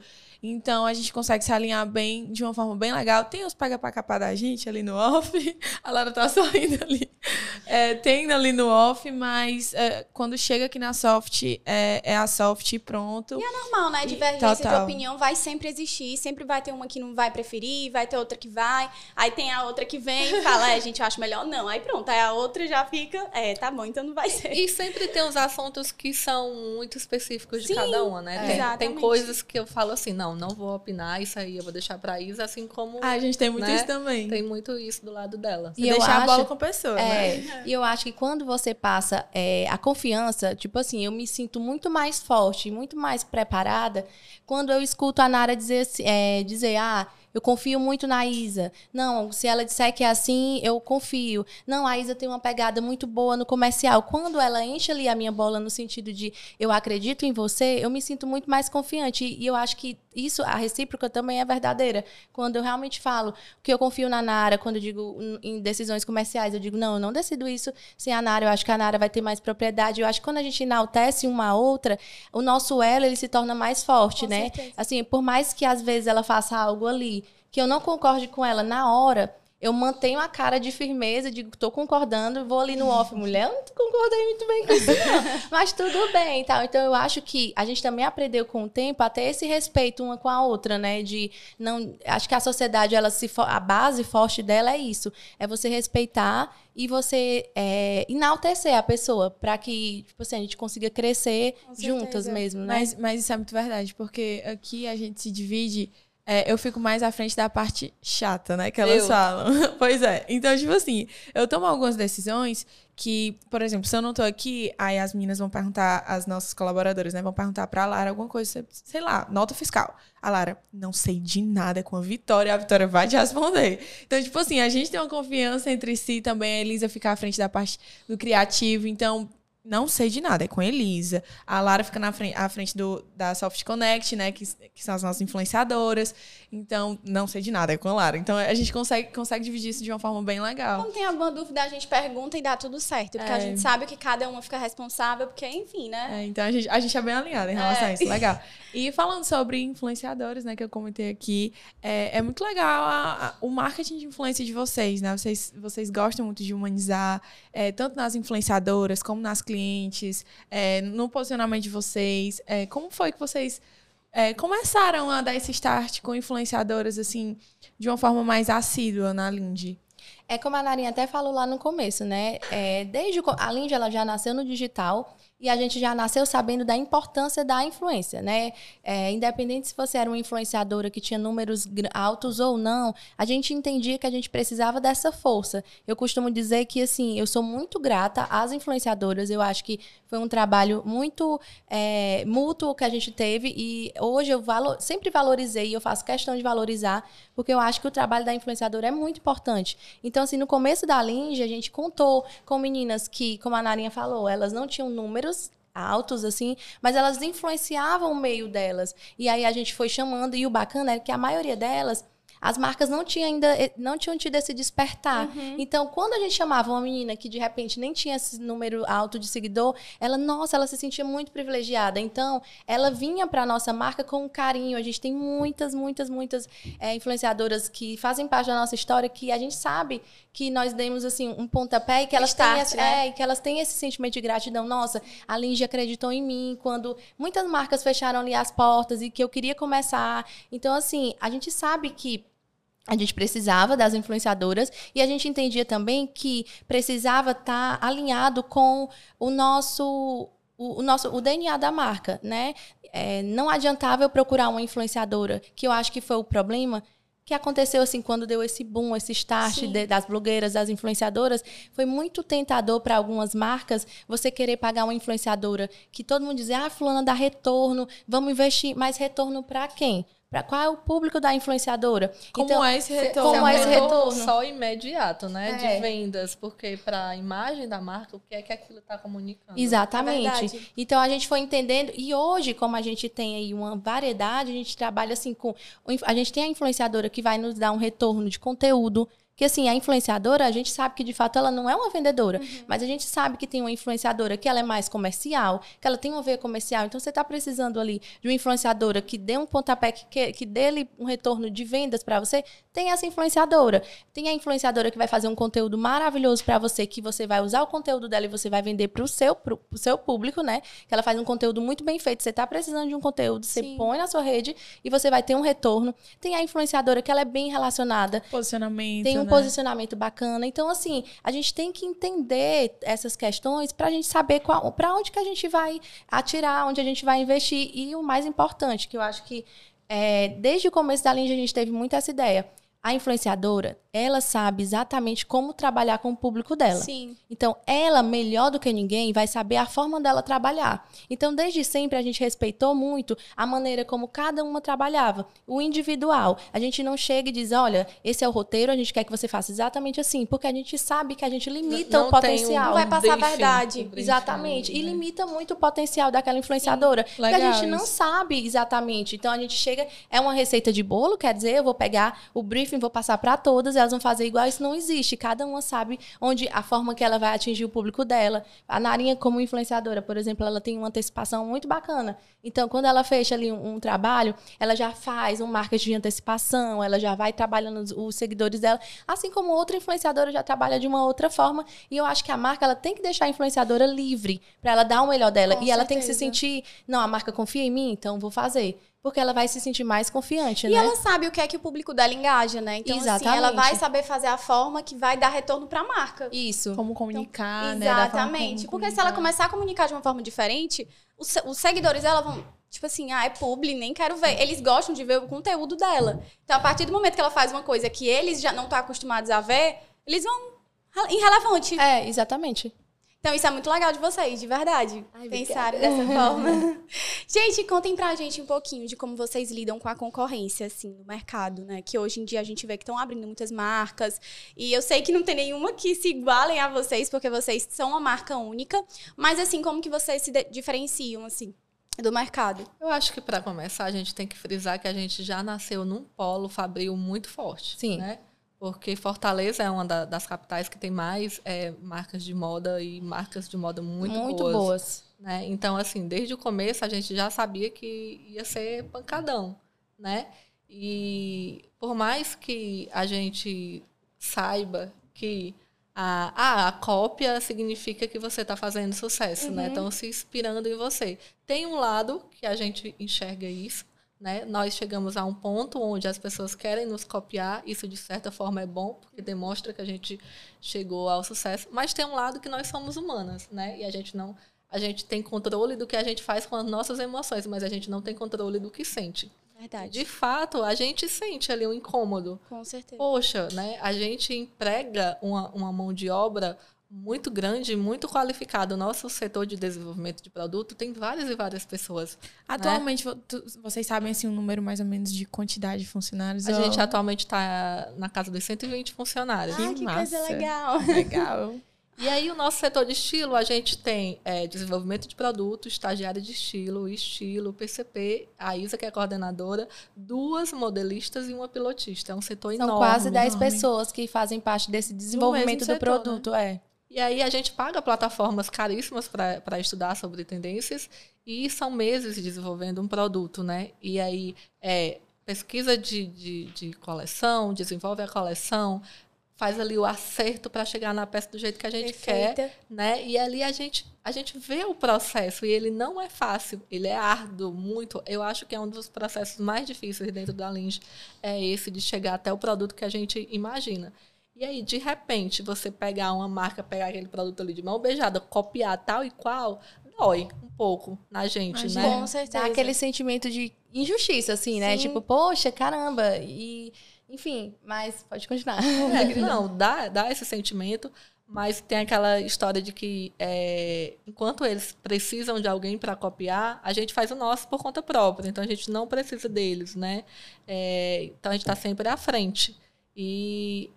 Então a gente consegue se alinhar bem, de uma forma bem legal. Tem os paga pra capar da gente ali no off. A Lara tá sorrindo ali. É, tem ali no off, mas é, quando chega aqui na soft, é, é a soft e pronto. Normal, né? E- Divergência de total. opinião vai sempre existir. Sempre vai ter uma que não vai preferir, vai ter outra que vai. Aí tem a outra que vem e fala, é, gente, eu acho melhor não. Aí pronto, aí a outra já fica, é, tá bom, então não vai ser. E sempre tem os assuntos que são muito específicos de Sim, cada uma, né? Tem- tem, coisas que eu falo assim, não, não vou opinar, isso aí eu vou deixar pra Isa, assim como Ah, a gente tem muito Né? isso também. tem muito isso do lado dela. E eu deixar a bola acho- com a pessoa, né? É, e eu acho que quando você passa é, a confiança, tipo assim, eu me sinto muito mais forte, muito mais preparada quando eu escuto a Nara dizer, é, dizer ah, eu confio muito na Isa. Não, se ela disser que é assim, eu confio. Não, a Isa tem uma pegada muito boa no comercial. Quando ela enche ali a minha bola no sentido de eu acredito em você, eu me sinto muito mais confiante. E eu acho que isso, a recíproca também é verdadeira. Quando eu realmente falo que eu confio na Nara, quando eu digo em decisões comerciais, eu digo, não, eu não decido isso sem a Nara, eu acho que a Nara vai ter mais propriedade. Eu acho que quando a gente enaltece uma outra, o nosso elo ele se torna mais forte, Com né? certeza. Assim, por mais que às vezes ela faça algo ali que eu não concorde com ela na hora, eu mantenho a cara de firmeza, digo, tô concordando, vou ali no off, mulher, eu não concordei muito bem com isso, não. Mas tudo bem, tal. Então eu acho que a gente também aprendeu com o tempo a ter esse respeito uma com a outra, né? De não. Acho que a sociedade, ela se a base forte dela é isso. É você respeitar e você é, enaltecer a pessoa para que, tipo assim, a gente consiga crescer juntas mesmo, né? Mas, mas isso é muito verdade, porque aqui a gente se divide. É, eu fico mais à frente da parte chata, né? Que elas Eu. falam. pois é. Então, tipo assim, eu tomo algumas decisões que, por exemplo, se eu não tô aqui, aí as meninas vão perguntar, as nossas colaboradoras, né? Vão perguntar pra Lara alguma coisa, sei lá, nota fiscal. A Lara, não sei de nada com a Vitória, a Vitória vai te responder. Então, tipo assim, a gente tem uma confiança entre si também. A Elisa fica à frente da parte do criativo. Então, não sei de nada, é com a Elisa. A Lara fica na frente, à frente do, da Soft Connect, né? Que, que são as nossas influenciadoras. Então, não sei de nada, é com a Lara. Então, a gente consegue, consegue dividir isso de uma forma bem legal. Quando tem alguma dúvida, a gente pergunta e dá tudo certo. Porque a É. gente sabe que cada uma fica responsável, porque, enfim, né? É, então a gente, a gente é bem alinhada em relação É. a isso, legal. E falando sobre influenciadores, né, que eu comentei aqui, é, é muito legal a- a- o marketing de influência de vocês, né? Vocês, vocês gostam muito de humanizar, é, tanto nas influenciadoras como nas clientes, é, no posicionamento de vocês. Como foi que vocês é, começaram a dar esse start com influenciadoras, assim, de uma forma mais assídua na Lindy? É como a Narinha até falou lá no começo, né? É, desde a Lindy ela já nasceu no digital e a gente já nasceu sabendo da importância da influência, né? É, independente se você era uma influenciadora que tinha números altos ou não, a gente entendia que a gente precisava dessa força. Eu costumo dizer que assim, eu sou muito grata às influenciadoras. Eu acho que foi um trabalho muito é, mútuo que a gente teve e hoje eu valo- sempre valorizei e eu faço questão de valorizar porque eu acho que o trabalho da influenciadora é muito importante. Então, assim, no começo da Linge, a gente contou com meninas que, como a Narinha falou, elas não tinham números altos, assim, mas elas influenciavam o meio delas. E aí a gente foi chamando, e o bacana é que a maioria delas, as marcas não tinham ainda, não tinham tido esse despertar. Então, quando a gente chamava uma menina que de repente nem tinha esse número alto de seguidor, ela, nossa, ela se sentia muito privilegiada. Então, ela vinha para nossa marca com um carinho. A gente tem muitas, muitas, muitas é, influenciadoras que fazem parte da nossa história que a gente sabe que nós demos assim um pontapé e que elas Start, têm esse, né? é, e que elas têm esse sentimento de gratidão. Nossa, a Linge acreditou em mim quando muitas marcas fecharam ali as portas e que eu queria começar. Então, assim, a gente sabe que a gente precisava das influenciadoras e a gente entendia também que precisava estar alinhado com o nosso o, o nosso o DNA da marca, né? É, não adiantava eu procurar uma influenciadora, que eu acho que foi o problema que aconteceu assim quando deu esse boom, esse start de- das blogueiras, das influenciadoras, foi muito tentador para algumas marcas você querer pagar uma influenciadora que todo mundo dizia, ah, fulana dá retorno, vamos investir, mas retorno para quem? Para qual é o público da influenciadora? Como Então, é esse Se- retorno? como é esse retorno? Só imediato, né? É. De vendas, porque para a imagem da marca, o que é que aquilo está comunicando? É Exatamente. verdade. então a gente foi entendendo e hoje, como a gente tem aí uma variedade, a gente trabalha assim com a gente tem a influenciadora que vai nos dar um retorno de conteúdo. Que assim, a influenciadora, a gente sabe que de fato ela não é uma vendedora, mas a gente sabe que tem uma influenciadora que ela é mais comercial, que ela tem uma veia comercial. Então você está precisando ali de uma influenciadora que dê um pontapé, que, que, dê um retorno de vendas para você, tem essa influenciadora. Tem a influenciadora que vai fazer um conteúdo maravilhoso para você, que você vai usar o conteúdo dela e você vai vender para o seu, pro, pro seu público, né? Que ela faz um conteúdo muito bem feito. Você está precisando de um conteúdo, você Sim. põe na sua rede e você vai ter um retorno. Tem a influenciadora que ela é bem relacionada, Posicionamento, tem um né? posicionamento bacana. Então, assim, a gente tem que entender essas questões para a gente saber para onde que a gente vai atirar, onde a gente vai investir. E o mais importante, que eu acho que é, desde o começo da linha a gente teve muito essa ideia. A influenciadora, ela sabe exatamente como trabalhar com o público dela. Sim. Então, ela, melhor do que ninguém, vai saber a forma dela trabalhar. Então, desde sempre, a gente respeitou muito a maneira como cada uma trabalhava. O individual. A gente não chega e diz, olha, esse é o roteiro, a gente quer que você faça exatamente assim. Porque a gente sabe que a gente limita Não o tem um potencial. Não vai passar a verdade. um briefing Exatamente. ali, E né? limita muito o potencial daquela influenciadora. Porque a legal gente não isso. sabe exatamente. Então a gente chega, é uma receita de bolo, quer dizer, eu vou pegar o briefing, vou passar para todas, elas vão fazer igual, isso não existe. Cada uma sabe onde a forma que ela vai atingir o público dela. A Narinha, como influenciadora, por exemplo, ela tem uma antecipação muito bacana. Então, quando ela fecha ali um, um trabalho, ela já faz um marketing de antecipação, ela já vai trabalhando os, os seguidores dela, assim como outra influenciadora já trabalha de uma outra forma. E eu acho que a marca ela tem que deixar a influenciadora livre para ela dar o melhor dela. Com e ela tem que se certeza. sentir, não, a marca confia em mim, então vou fazer. Porque ela vai se sentir mais confiante, E né? ela sabe o que é que o público dela engaja, né? Então, assim, ela Exatamente. vai saber fazer a forma que vai dar retorno pra marca. Isso. Como comunicar, né? da forma como Exatamente. Porque se ela comunicar. começar a comunicar de uma forma diferente, os, se- os seguidores dela vão, tipo assim, ah, é publi, nem quero ver. Eles gostam de ver o conteúdo dela. Então, a partir do momento que ela faz uma coisa que eles já não estão acostumados a ver, eles vão irrelevante. É, exatamente. Então, isso é muito legal de vocês, de verdade. Ai, pensarem dessa forma. gente, contem pra gente um pouquinho de como vocês lidam com a concorrência, assim, no mercado, né? Que hoje em dia a gente vê que estão abrindo muitas marcas. E eu sei que não tem nenhuma que se igualem a vocês, porque vocês são uma marca única. Mas, assim, como que vocês se diferenciam, assim, do mercado? Eu acho que para começar a gente tem que frisar que a gente já nasceu num polo fabril muito forte. Sim. Né? Porque Fortaleza é uma da- das capitais que tem mais é, marcas de moda e marcas de moda muito, boas. boas. né? Então, assim, desde o começo a gente já sabia que ia ser pancadão, né? E por mais que a gente saiba que a, ah, a cópia significa que você está fazendo sucesso, né? Estão se inspirando em você. Tem um lado que a gente enxerga isso, né? Nós chegamos a um ponto onde as pessoas querem nos copiar, isso de certa forma é bom, porque demonstra que a gente chegou ao sucesso, mas tem um lado que nós somos humanas, né? E a gente não a gente tem controle do que a gente faz com as nossas emoções, mas a gente não tem controle do que sente. Verdade. De fato, a gente sente ali um incômodo. Com certeza. Poxa, né? A gente emprega uma, uma mão de obra muito grande, muito qualificada. O nosso setor de desenvolvimento de produto tem várias e várias pessoas. Atualmente, vo- tu- vocês sabem assim, um número mais ou menos de quantidade de funcionários? A Ou- gente atualmente está na casa dos 120 funcionários. Ah, que coisa massa. legal. Legal. E aí, o nosso setor de estilo, a gente tem é, desenvolvimento de produto, estagiário de estilo, estilo, PCP, a Isa, que é a coordenadora, duas modelistas e uma pilotista. É um setor São enorme. quase 10 enorme. pessoas que fazem parte desse desenvolvimento do, setor, produto, é. E aí a gente paga plataformas caríssimas para estudar sobre tendências e são meses desenvolvendo um produto, né? E aí é pesquisa de, de, de coleção, desenvolve a coleção, faz ali o acerto para chegar na peça do jeito que a gente quer, Perfeita. né? E ali a gente a gente vê o processo e ele não é fácil, ele é árduo, muito. Eu acho que é um dos processos mais difíceis dentro da Linge é esse de chegar até o produto que a gente imagina. E aí, de repente, você pegar uma marca, pegar aquele produto ali de mão beijada, copiar tal e qual, dói um pouco na gente, Imagina. né? Com certeza. Dá aquele sentimento de injustiça, assim, né? Sim. Tipo, poxa, caramba. E, enfim, mas pode continuar. É, não, dá, dá esse sentimento, mas tem aquela história de que é, enquanto eles precisam de alguém para copiar, a gente faz o nosso por conta própria. Então a gente não precisa deles, né? É, então a gente está sempre à frente. E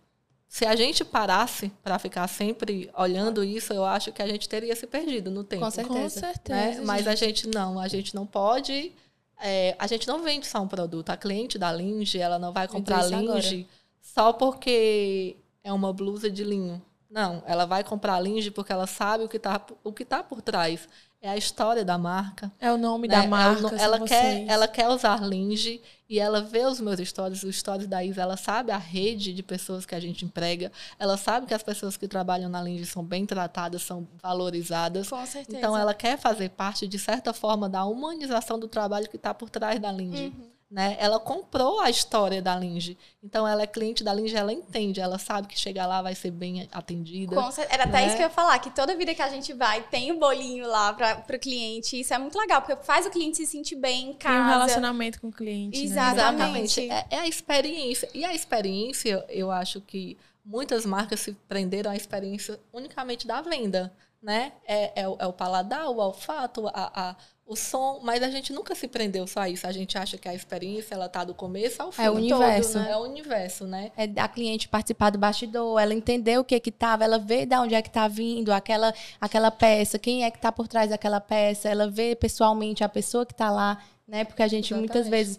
se a gente parasse para ficar sempre olhando isso, eu acho que a gente teria se perdido no tempo. Com certeza. Com certeza. né? Mas a gente não, a gente não pode. é, a gente não vende só um produto. A cliente da Linge, ela não vai comprar Linge só porque é uma blusa de linho. Não, ela vai comprar Linge porque ela sabe o que está o que tá por trás. É a história da marca. É o nome né? da marca, são ela quer, ela quer usar Linge e ela vê os meus stories, os stories da Isa, ela sabe a rede de pessoas que a gente emprega, ela sabe que as pessoas que trabalham na Linge são bem tratadas, são valorizadas. Com certeza. Então ela quer fazer parte, de certa forma, da humanização do trabalho que está por trás da Lindy. Uhum. Né? Ela comprou a história da Linge. Então ela é cliente da Linge, ela entende, ela sabe que chegar lá vai ser bem atendida. Com cer- Era até né? isso que eu ia falar, que toda vida que a gente vai, tem o bolinho lá para pro cliente. Isso é muito legal, porque faz o cliente se sentir bem em Tem um casa. relacionamento com o cliente. né? Exatamente. É, é a experiência. E a experiência, eu acho que muitas marcas se prenderam à experiência unicamente da venda, né? É, é, o, é o paladar, o olfato, a, a- o som, mas a gente nunca se prendeu só a isso. A gente acha que a experiência, ela tá do começo ao fim. É o universo. Todo, né? É o universo, né? É a cliente participar do bastidor, ela entender o que que tava, ela vê de onde é que tá vindo aquela, aquela peça, quem é que tá por trás daquela peça, ela vê pessoalmente a pessoa que tá lá, né? Porque a gente muitas Exatamente. vezes.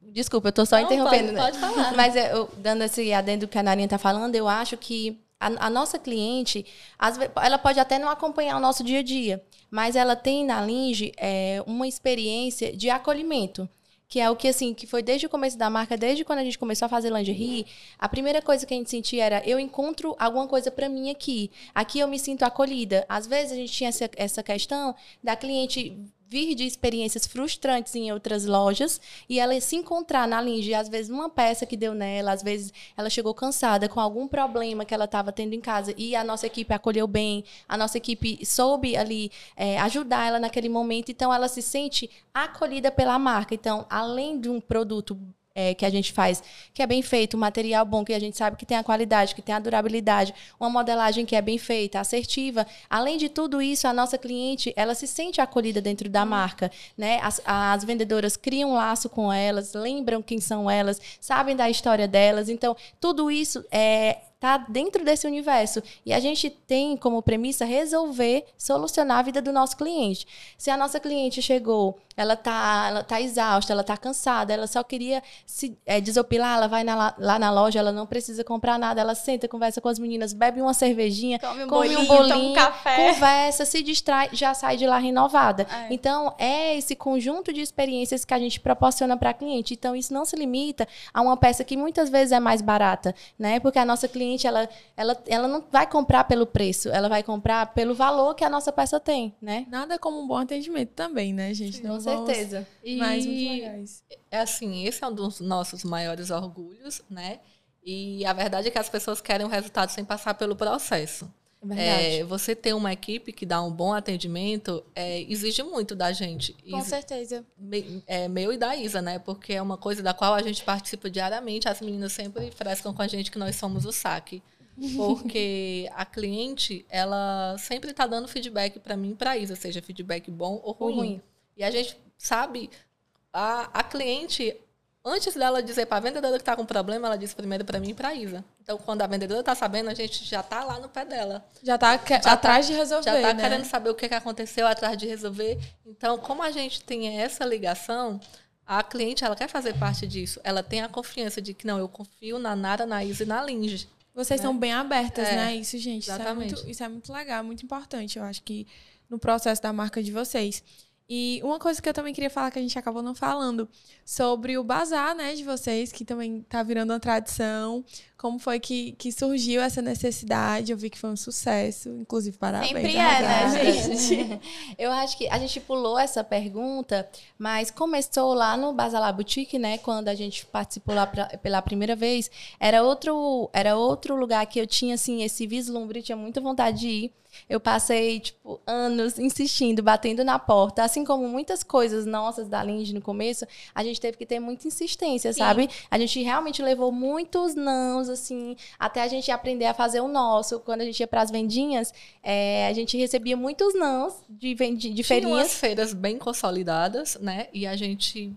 Desculpa, eu tô só Não, interrompendo, pode- né? pode falar. Mas eu, dando esse adendo que a Narinha tá falando, eu acho que a, a nossa cliente, ve- ela pode até não acompanhar o nosso dia a dia, mas ela tem na Linge é, uma experiência de acolhimento. Que é o que, assim, que foi desde o começo da marca, desde quando a gente começou a fazer lingerie, a primeira coisa que a gente sentia era, eu encontro alguma coisa pra mim aqui. Aqui eu me sinto acolhida. Às vezes a gente tinha essa, essa questão da cliente vir de experiências frustrantes em outras lojas e ela se encontrar na Linge, às vezes uma peça que deu nela, às vezes ela chegou cansada com algum problema que ela estava tendo em casa e a nossa equipe acolheu bem, a nossa equipe soube ali é, ajudar ela naquele momento, então ela se sente acolhida pela marca. Então, além de um produto é, que a gente faz, que é bem feito, um material bom, que a gente sabe que tem a qualidade, que tem a durabilidade, uma modelagem que é bem feita, assertiva. Além de tudo isso, a nossa cliente, ela se sente acolhida dentro da marca, né? As, as vendedoras criam um laço com elas, lembram quem são elas, sabem da história delas. Então, tudo isso é tá dentro desse universo e a gente tem como premissa resolver, solucionar a vida do nosso cliente. Se a nossa cliente chegou, ela tá, ela tá exausta, ela tá cansada, ela só queria se é, desopilar, ela vai na- lá na loja, ela não precisa comprar nada, ela senta, conversa com as meninas, bebe uma cervejinha, Come um come bolinho, um bolinho, um café. conversa, se distrai, já sai de lá renovada. É. Então, é esse conjunto de experiências que a gente proporciona para a cliente. Então, isso não se limita a uma peça que muitas vezes é mais barata, né? Porque a nossa cliente, ela, ela, ela não vai comprar pelo preço, ela vai comprar pelo valor que a nossa peça tem, né? Nada como um bom atendimento também, né, gente? Com Não vamos- certeza. E Mas muito legais. é assim, esse é um dos nossos maiores orgulhos, né? E a verdade é que as pessoas querem o resultado sem passar pelo processo. É. É, você ter uma equipe que dá um bom atendimento é, exige muito da gente. Com certeza. me- é, meu e da Isa, né? Porque é uma coisa da qual a gente participa diariamente. As meninas sempre frescam com a gente que nós somos o saque. Porque a cliente, ela sempre está dando feedback para mim e para Isa, seja feedback bom ou Ou ruim. ruim. E a gente sabe, a, a cliente, antes dela dizer para a vendedora que está com problema, ela diz primeiro para mim e para Isa. Então, quando a vendedora está sabendo, a gente já está lá no pé dela Já tá que- tá- atrás de resolver, já está né? querendo saber o que, que aconteceu atrás de resolver. Então, como a gente tem essa ligação, a cliente ela quer fazer parte disso. Ela tem a confiança de que não, eu confio na Nara, na Isa e na Linge. Vocês né? são bem abertas, É, né? Isso, gente, isso é, exatamente. muito, isso é muito legal, muito importante, eu acho que no processo da marca de vocês. E uma coisa que eu também queria falar que a gente acabou não falando sobre o bazar, né, de vocês, que também tá virando uma tradição. Como foi que, que surgiu essa necessidade? Eu vi que foi um sucesso, inclusive parabéns. Sempre é, arrasaram. né, gente? Eu acho que a gente pulou essa pergunta, mas começou lá no Basalá Boutique, né? Quando a gente participou lá pra- pela primeira vez. Era outro, era outro lugar que eu tinha, assim, esse vislumbre, tinha muita vontade de ir. Eu passei, tipo, anos insistindo, batendo na porta. Assim como muitas coisas nossas da Linge no começo, a gente teve que ter muita insistência, Sim. sabe? A gente realmente levou muitos nãos, assim, até a gente aprender a fazer o nosso. Quando a gente ia pras vendinhas, é, a gente recebia muitos nãos de, vendi- de Tinha feirinhas. feiras bem consolidadas, né? E a gente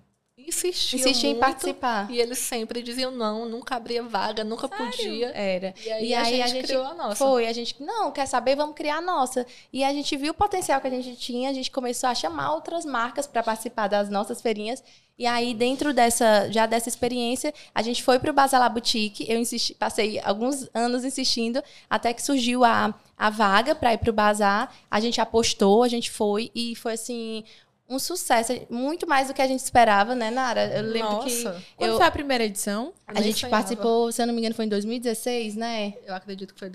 insistia Insistia em participar. E eles sempre diziam não, nunca abria vaga, nunca podia. Era. E aí, E a, aí gente a gente criou a nossa. Foi, a gente, não, quer saber, vamos criar a nossa. E a gente viu o potencial que a gente tinha, a gente começou a chamar outras marcas para participar das nossas feirinhas. E aí, dentro dessa, já dessa experiência, a gente foi para o Basalá Boutique. Eu insisti, passei alguns anos insistindo, até que surgiu a, a vaga para ir para o Bazar. A gente apostou, a gente foi, e foi assim. Um sucesso, muito mais do que a gente esperava, né, Nara? Eu lembro que Nossa, Quando eu- foi a primeira edição? a gente sonhava. participou, se eu não me engano, foi em 2016, né? Eu acredito que foi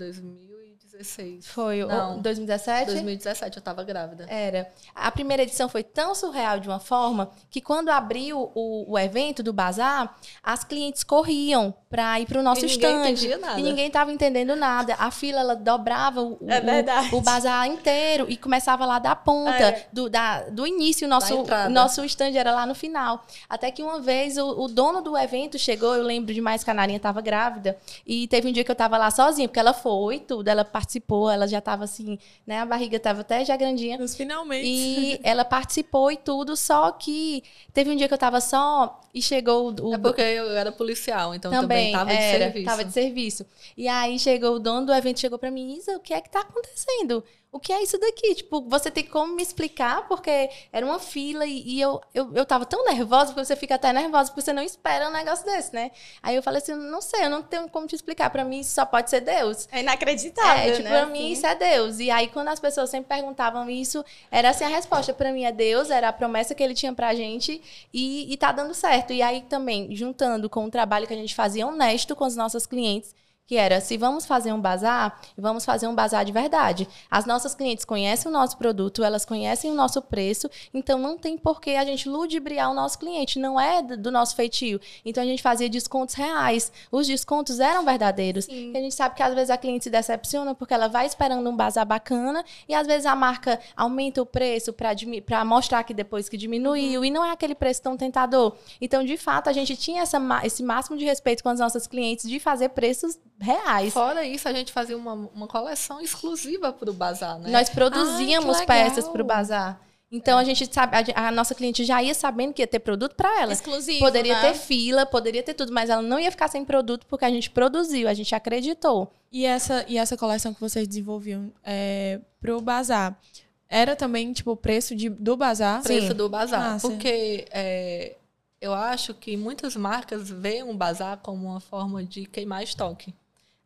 2016. Foi o- Não. 2017? 2017 eu tava grávida. Era. A primeira edição foi tão surreal de uma forma que quando abriu o, o evento do bazar, as clientes corriam para ir para o nosso E ninguém stand. entendia nada. E ninguém estava entendendo nada. A fila ela dobrava o, o- É verdade. o bazar inteiro e começava lá da ponta, É. do, da, do início, o nosso, entrada. nosso stand era lá no final. Até que uma vez o, o dono do evento chegou, eu lembro demais que a Narinha estava grávida, e teve um dia que eu estava lá sozinha, porque ela foi tudo, ela participou, ela já estava assim, né? A barriga estava até já grandinha. Nos finalmente. E ela participou e tudo, só que teve um dia que eu tava só e chegou o. É porque eu era policial, então também, também, tava de serviço. tava de serviço. E aí chegou o dono do evento, chegou pra mim, Isa, o que é que tá acontecendo? O que é isso daqui? Tipo, você tem como me explicar? Porque era uma fila e, e eu, eu, eu tava tão nervosa, porque você fica até nervosa, porque você não espera um negócio desse, né? Aí eu falei assim, não sei, eu não tenho como te explicar. Pra mim, isso só pode ser Deus. É inacreditável, É, tipo, né? pra mim assim. isso é Deus. E aí, quando as pessoas sempre perguntavam isso, era assim a resposta. Pra mim é Deus, era a promessa que ele tinha pra gente e, e tá dando certo. E aí também, juntando com o trabalho que a gente fazia honesto com os nossos clientes, que era, se vamos fazer um bazar, vamos fazer um bazar de verdade. As nossas clientes conhecem o nosso produto, elas conhecem o nosso preço, então não tem por que a gente ludibriar o nosso cliente, não é do nosso feitio. Então a gente fazia descontos reais. Os descontos eram verdadeiros. Sim. E a gente sabe que às vezes a cliente se decepciona porque ela vai esperando um bazar bacana e às vezes a marca aumenta o preço para mostrar que depois que diminuiu e não é aquele preço tão tentador. Então, de fato, a gente tinha essa, esse máximo de respeito com as nossas clientes de fazer preços reais. Fora isso, a gente fazia uma, uma coleção exclusiva pro bazar, né? Nós produzíamos Ai, legal. peças para o bazar. Então a gente sabe, a, a nossa cliente já ia sabendo que ia ter produto para ela. Exclusivo, Poderia né? ter fila, poderia ter tudo, mas ela não ia ficar sem produto porque a gente produziu, a gente acreditou. E essa, e essa coleção que vocês desenvolviam é, pro bazar, era também, tipo, o preço de, do bazar? preço Sim. do bazar. Ah, porque é, eu acho que muitas marcas veem o bazar como uma forma de queimar estoque.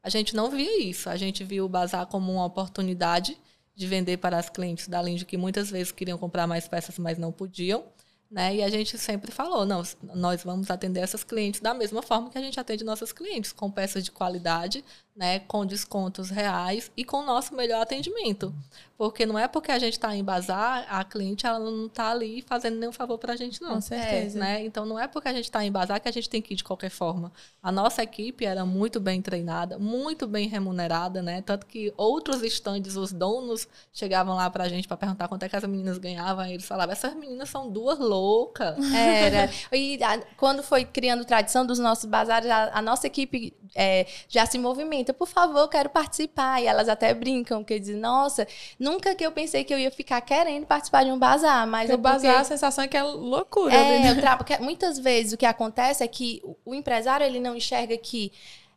A gente não via isso. A gente via o bazar como uma oportunidade de vender para as clientes da Lindy que muitas vezes queriam comprar mais peças, mas não podiam. Né? E a gente sempre falou, não, nós vamos atender essas clientes da mesma forma que a gente atende nossas clientes, com peças de qualidade, né, com descontos reais e com o nosso melhor atendimento. Porque não é porque a gente está em bazar, a cliente ela não está ali fazendo nenhum favor para a gente, não. Com certeza. Né? Então não é porque a gente está em bazar que a gente tem que ir de qualquer forma. A nossa equipe era muito bem treinada, muito bem remunerada, né? Tanto que outros estandes, os donos, chegavam lá para a gente para perguntar quanto é que as meninas ganhavam. E eles falavam: essas meninas são duas loucas. Era. E a- quando foi criando tradição dos nossos bazares, a, a nossa equipe é, já se movimenta. Por favor, eu quero participar. E elas até brincam, porque dizem, nossa, nunca que eu pensei que eu ia ficar querendo participar de um bazar. Mas Porque é o bazar, porque- a sensação é que é loucura. né? É, eu tra- muitas vezes o que acontece é que o- o empresário ele não enxerga que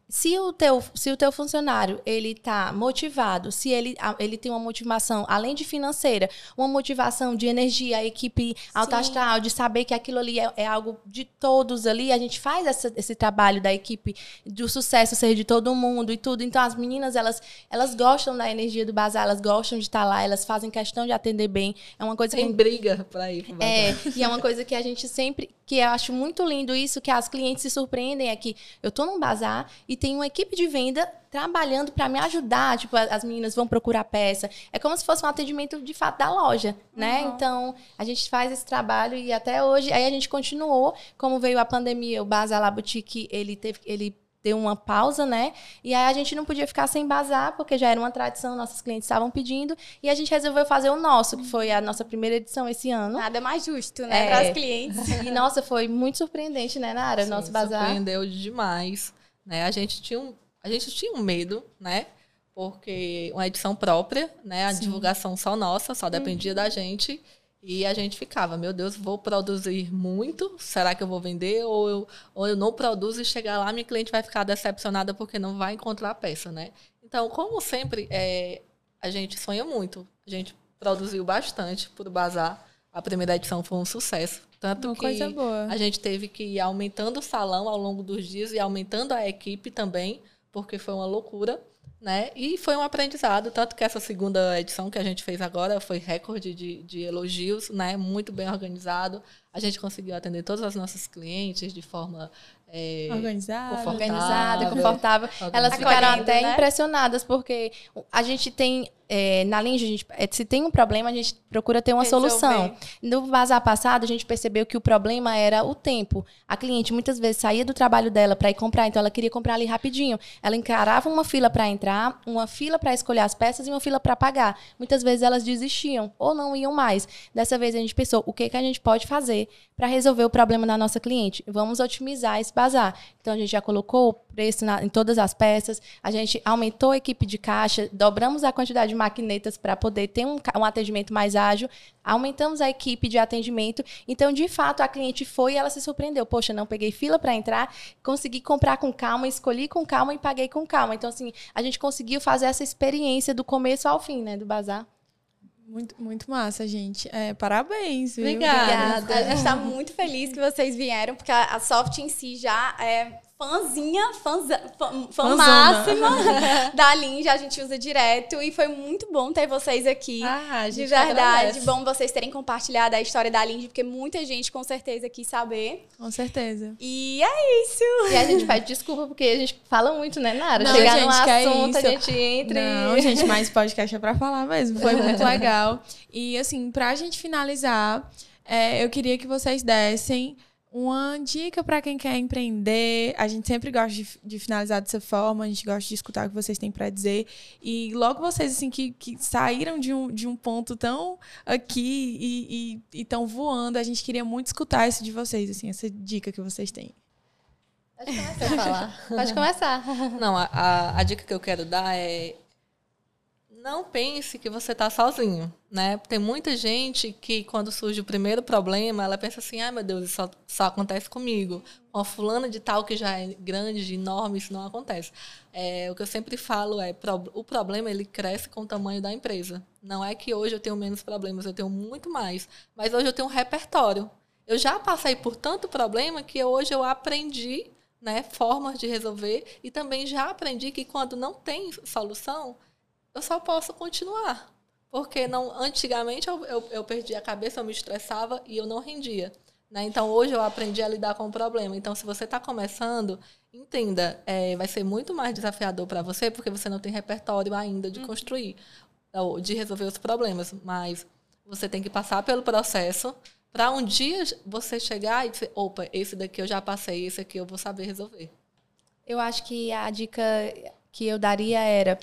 se o teu, se o teu funcionário ele tá motivado, se ele, ele tem uma motivação, além de financeira, uma motivação de energia, a equipe alta astral, de saber que aquilo ali é, é algo de todos ali, a gente faz essa- esse trabalho da equipe, do sucesso ser de todo mundo e tudo. Então as meninas, elas, elas gostam da energia do bazar, elas gostam de estar lá, elas fazem questão de atender bem. É uma coisa que Tem briga para ir pro bazar. é, e é uma coisa que a gente sempre, que eu acho muito lindo isso, que as clientes se surpreendem é que eu tô num bazar e tem uma equipe de venda trabalhando para me ajudar, tipo, as meninas vão procurar peça. É como se fosse um atendimento de fato da loja, né? Uhum. Então, a gente faz esse trabalho e até hoje, aí a gente continuou, como veio a pandemia, o Bazar La Boutique, ele teve ele deu uma pausa, né? E aí a gente não podia ficar sem bazar, porque já era uma tradição, nossos clientes estavam pedindo, e a gente resolveu fazer o nosso, que foi a nossa primeira edição esse ano. Nada mais justo, né? É. Para as clientes. E, nossa, foi muito surpreendente, né, Nara? Sim, Nosso bazar. Surpreendeu demais. Né? A, gente tinha um, a gente tinha um medo, né? Porque uma edição própria, né? A divulgação só nossa, só dependia da gente. E a gente ficava, meu Deus, vou produzir muito? Será que eu vou vender? Ou eu, ou eu não produzo e chegar lá, minha cliente vai ficar decepcionada porque não vai encontrar a peça, né? Então, como sempre, é, a gente sonha muito. A gente produziu bastante por bazar. A primeira edição foi um sucesso. Tanto Uma que coisa boa. a gente teve que ir aumentando o salão ao longo dos dias e aumentando a equipe também, porque foi uma loucura, né? E foi um aprendizado, tanto que essa segunda edição que a gente fez agora foi recorde de, de elogios, né? Muito bem organizado. A gente conseguiu atender todas as nossas clientes de forma é, Organizado. Confortável. organizada, confortável. Elas Organizada. ficaram até né? impressionadas, porque a gente tem, é, na Linge, a gente, é, se tem um problema, a gente procura ter uma Resolver. solução. No Vazar passado, a gente percebeu que o problema era o tempo. A cliente muitas vezes saía do trabalho dela para ir comprar, então ela queria comprar ali rapidinho. Ela encarava uma fila para entrar, uma fila para escolher as peças e uma fila para pagar. Muitas vezes elas desistiam ou não iam mais. Dessa vez a gente pensou, o que, que a gente pode fazer para resolver o problema da nossa cliente? Vamos otimizar esse bazar. Então a gente já colocou o preço na- em todas as peças, a gente aumentou a equipe de caixa, dobramos a quantidade de maquinetas para poder ter um, um atendimento mais ágil, aumentamos a equipe de atendimento. Então, de fato, a cliente foi e ela se surpreendeu. Poxa, não peguei fila para entrar, consegui comprar com calma, escolhi com calma e paguei com calma. Então, assim, a gente conseguiu fazer essa experiência do começo ao fim, né, do bazar. Muito, muito massa, gente. É, parabéns, viu? Obrigada. A gente está muito feliz que vocês vieram, porque a, a Soft em si já é fãzinha, fãza, fã, fã máxima da Linge, a gente usa direto e foi muito bom ter vocês aqui. Ah, a de verdade, agradece. bom vocês terem compartilhado a história da Linge, porque muita gente com certeza quis saber. Com certeza. E é isso. E a gente pede desculpa porque a gente fala muito, né, Nara? Não, Chegar gente, num que é assunto, a isso. gente entra e... Não, gente, mas podcast é pra falar mesmo. Foi muito legal. E, assim, pra gente finalizar, é, eu queria que vocês dessem uma dica pra quem quer empreender. A gente sempre gosta de, de finalizar dessa forma, a gente gosta de escutar o que vocês têm pra dizer. E logo vocês, assim, que, que saíram de um, de um ponto tão aqui e estão voando, a gente queria muito escutar isso de vocês, assim, essa dica que vocês têm. Pode começar a falar. Pode começar. Não, a, a, a dica que eu quero dar é não pense que você está sozinho, né? Tem muita gente que quando surge o primeiro problema, ela pensa assim, ai meu Deus, isso só, só acontece comigo. Uma fulana de tal que já é grande, enorme, isso não acontece. É, o que eu sempre falo é, o problema ele cresce com o tamanho da empresa. Não é que hoje eu tenho menos problemas, eu tenho muito mais. Mas hoje eu tenho um repertório. Eu já passei por tanto problema que hoje eu aprendi né, formas de resolver e também já aprendi que quando não tem solução, eu só posso continuar. Porque não, antigamente eu, eu, eu perdia a cabeça, eu me estressava e eu não rendia. Né? Então hoje eu aprendi a lidar com o problema. Então, se você está começando, entenda, é, vai ser muito mais desafiador para você, porque você não tem repertório ainda de construir, ou de resolver os problemas. Mas você tem que passar pelo processo para um dia você chegar e dizer, opa, esse daqui eu já passei, esse aqui eu vou saber resolver. Eu acho que a dica que eu daria era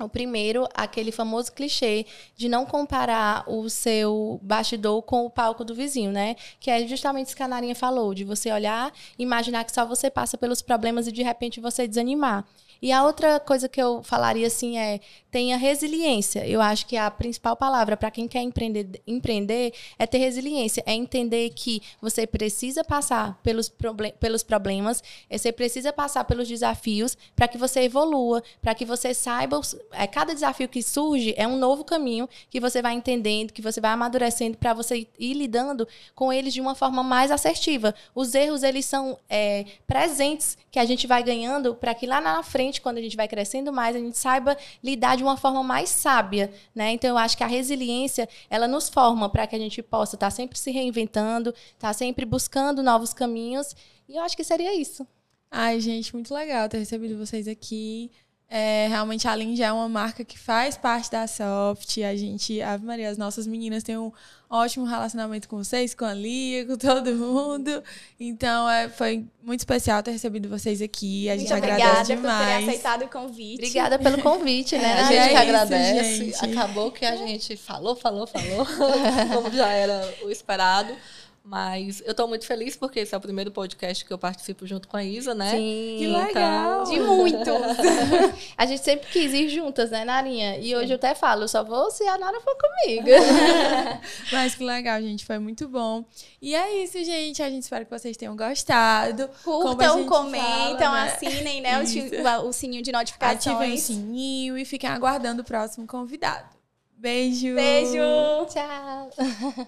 o primeiro, aquele famoso clichê de não comparar o seu bastidor com o palco do vizinho, né? Que é justamente isso que a Narinha falou, de você olhar, imaginar que só você passa pelos problemas e de repente você desanimar. E a outra coisa que eu falaria assim é tenha resiliência. Eu acho que a principal palavra para quem quer empreender, empreender é ter resiliência, é entender que você precisa passar pelos, proble pelos problemas, eh, você precisa passar pelos desafios para que você evolua, para que você saiba. É, cada desafio que surge é um novo caminho que você vai entendendo, que você vai amadurecendo para você ir lidando com eles de uma forma mais assertiva. Os erros, eles são é, presentes que a gente vai ganhando para que lá na frente, quando a gente vai crescendo mais, a gente saiba lidar de uma forma mais sábia, né? Então eu acho que a resiliência, ela nos forma para que a gente possa estar sempre se reinventando, estar sempre buscando novos caminhos. E eu acho que seria isso. Ai, gente, muito legal ter recebido vocês aqui. É, realmente a Lin já é uma marca que faz parte da Soft. A gente, Ave Maria, as nossas meninas têm um ótimo relacionamento com vocês, com a Lia, com todo mundo. Então, é, foi muito especial ter recebido vocês aqui. A gente Muito agradece obrigada por demais. terem aceitado o convite. Obrigada pelo convite, né? a Nath? gente é que isso, agradece. gente. Acabou que a gente falou, falou, falou, como já era o esperado. Mas eu estou muito feliz porque esse é o primeiro podcast que eu participo junto com a Isa, né? Sim. Que legal! De muitos. A gente sempre quis ir juntas, né, Narinha? E hoje eu até falo, eu só vou se a Nara for comigo. Mas que legal, gente. Foi muito bom. E é isso, gente. A gente espera que vocês tenham gostado. Curtam, comentam, fala, né? assinem né, o- o sininho de notificações. Ativem o sininho e fiquem aguardando o próximo convidado. Beijo! Beijo! Tchau.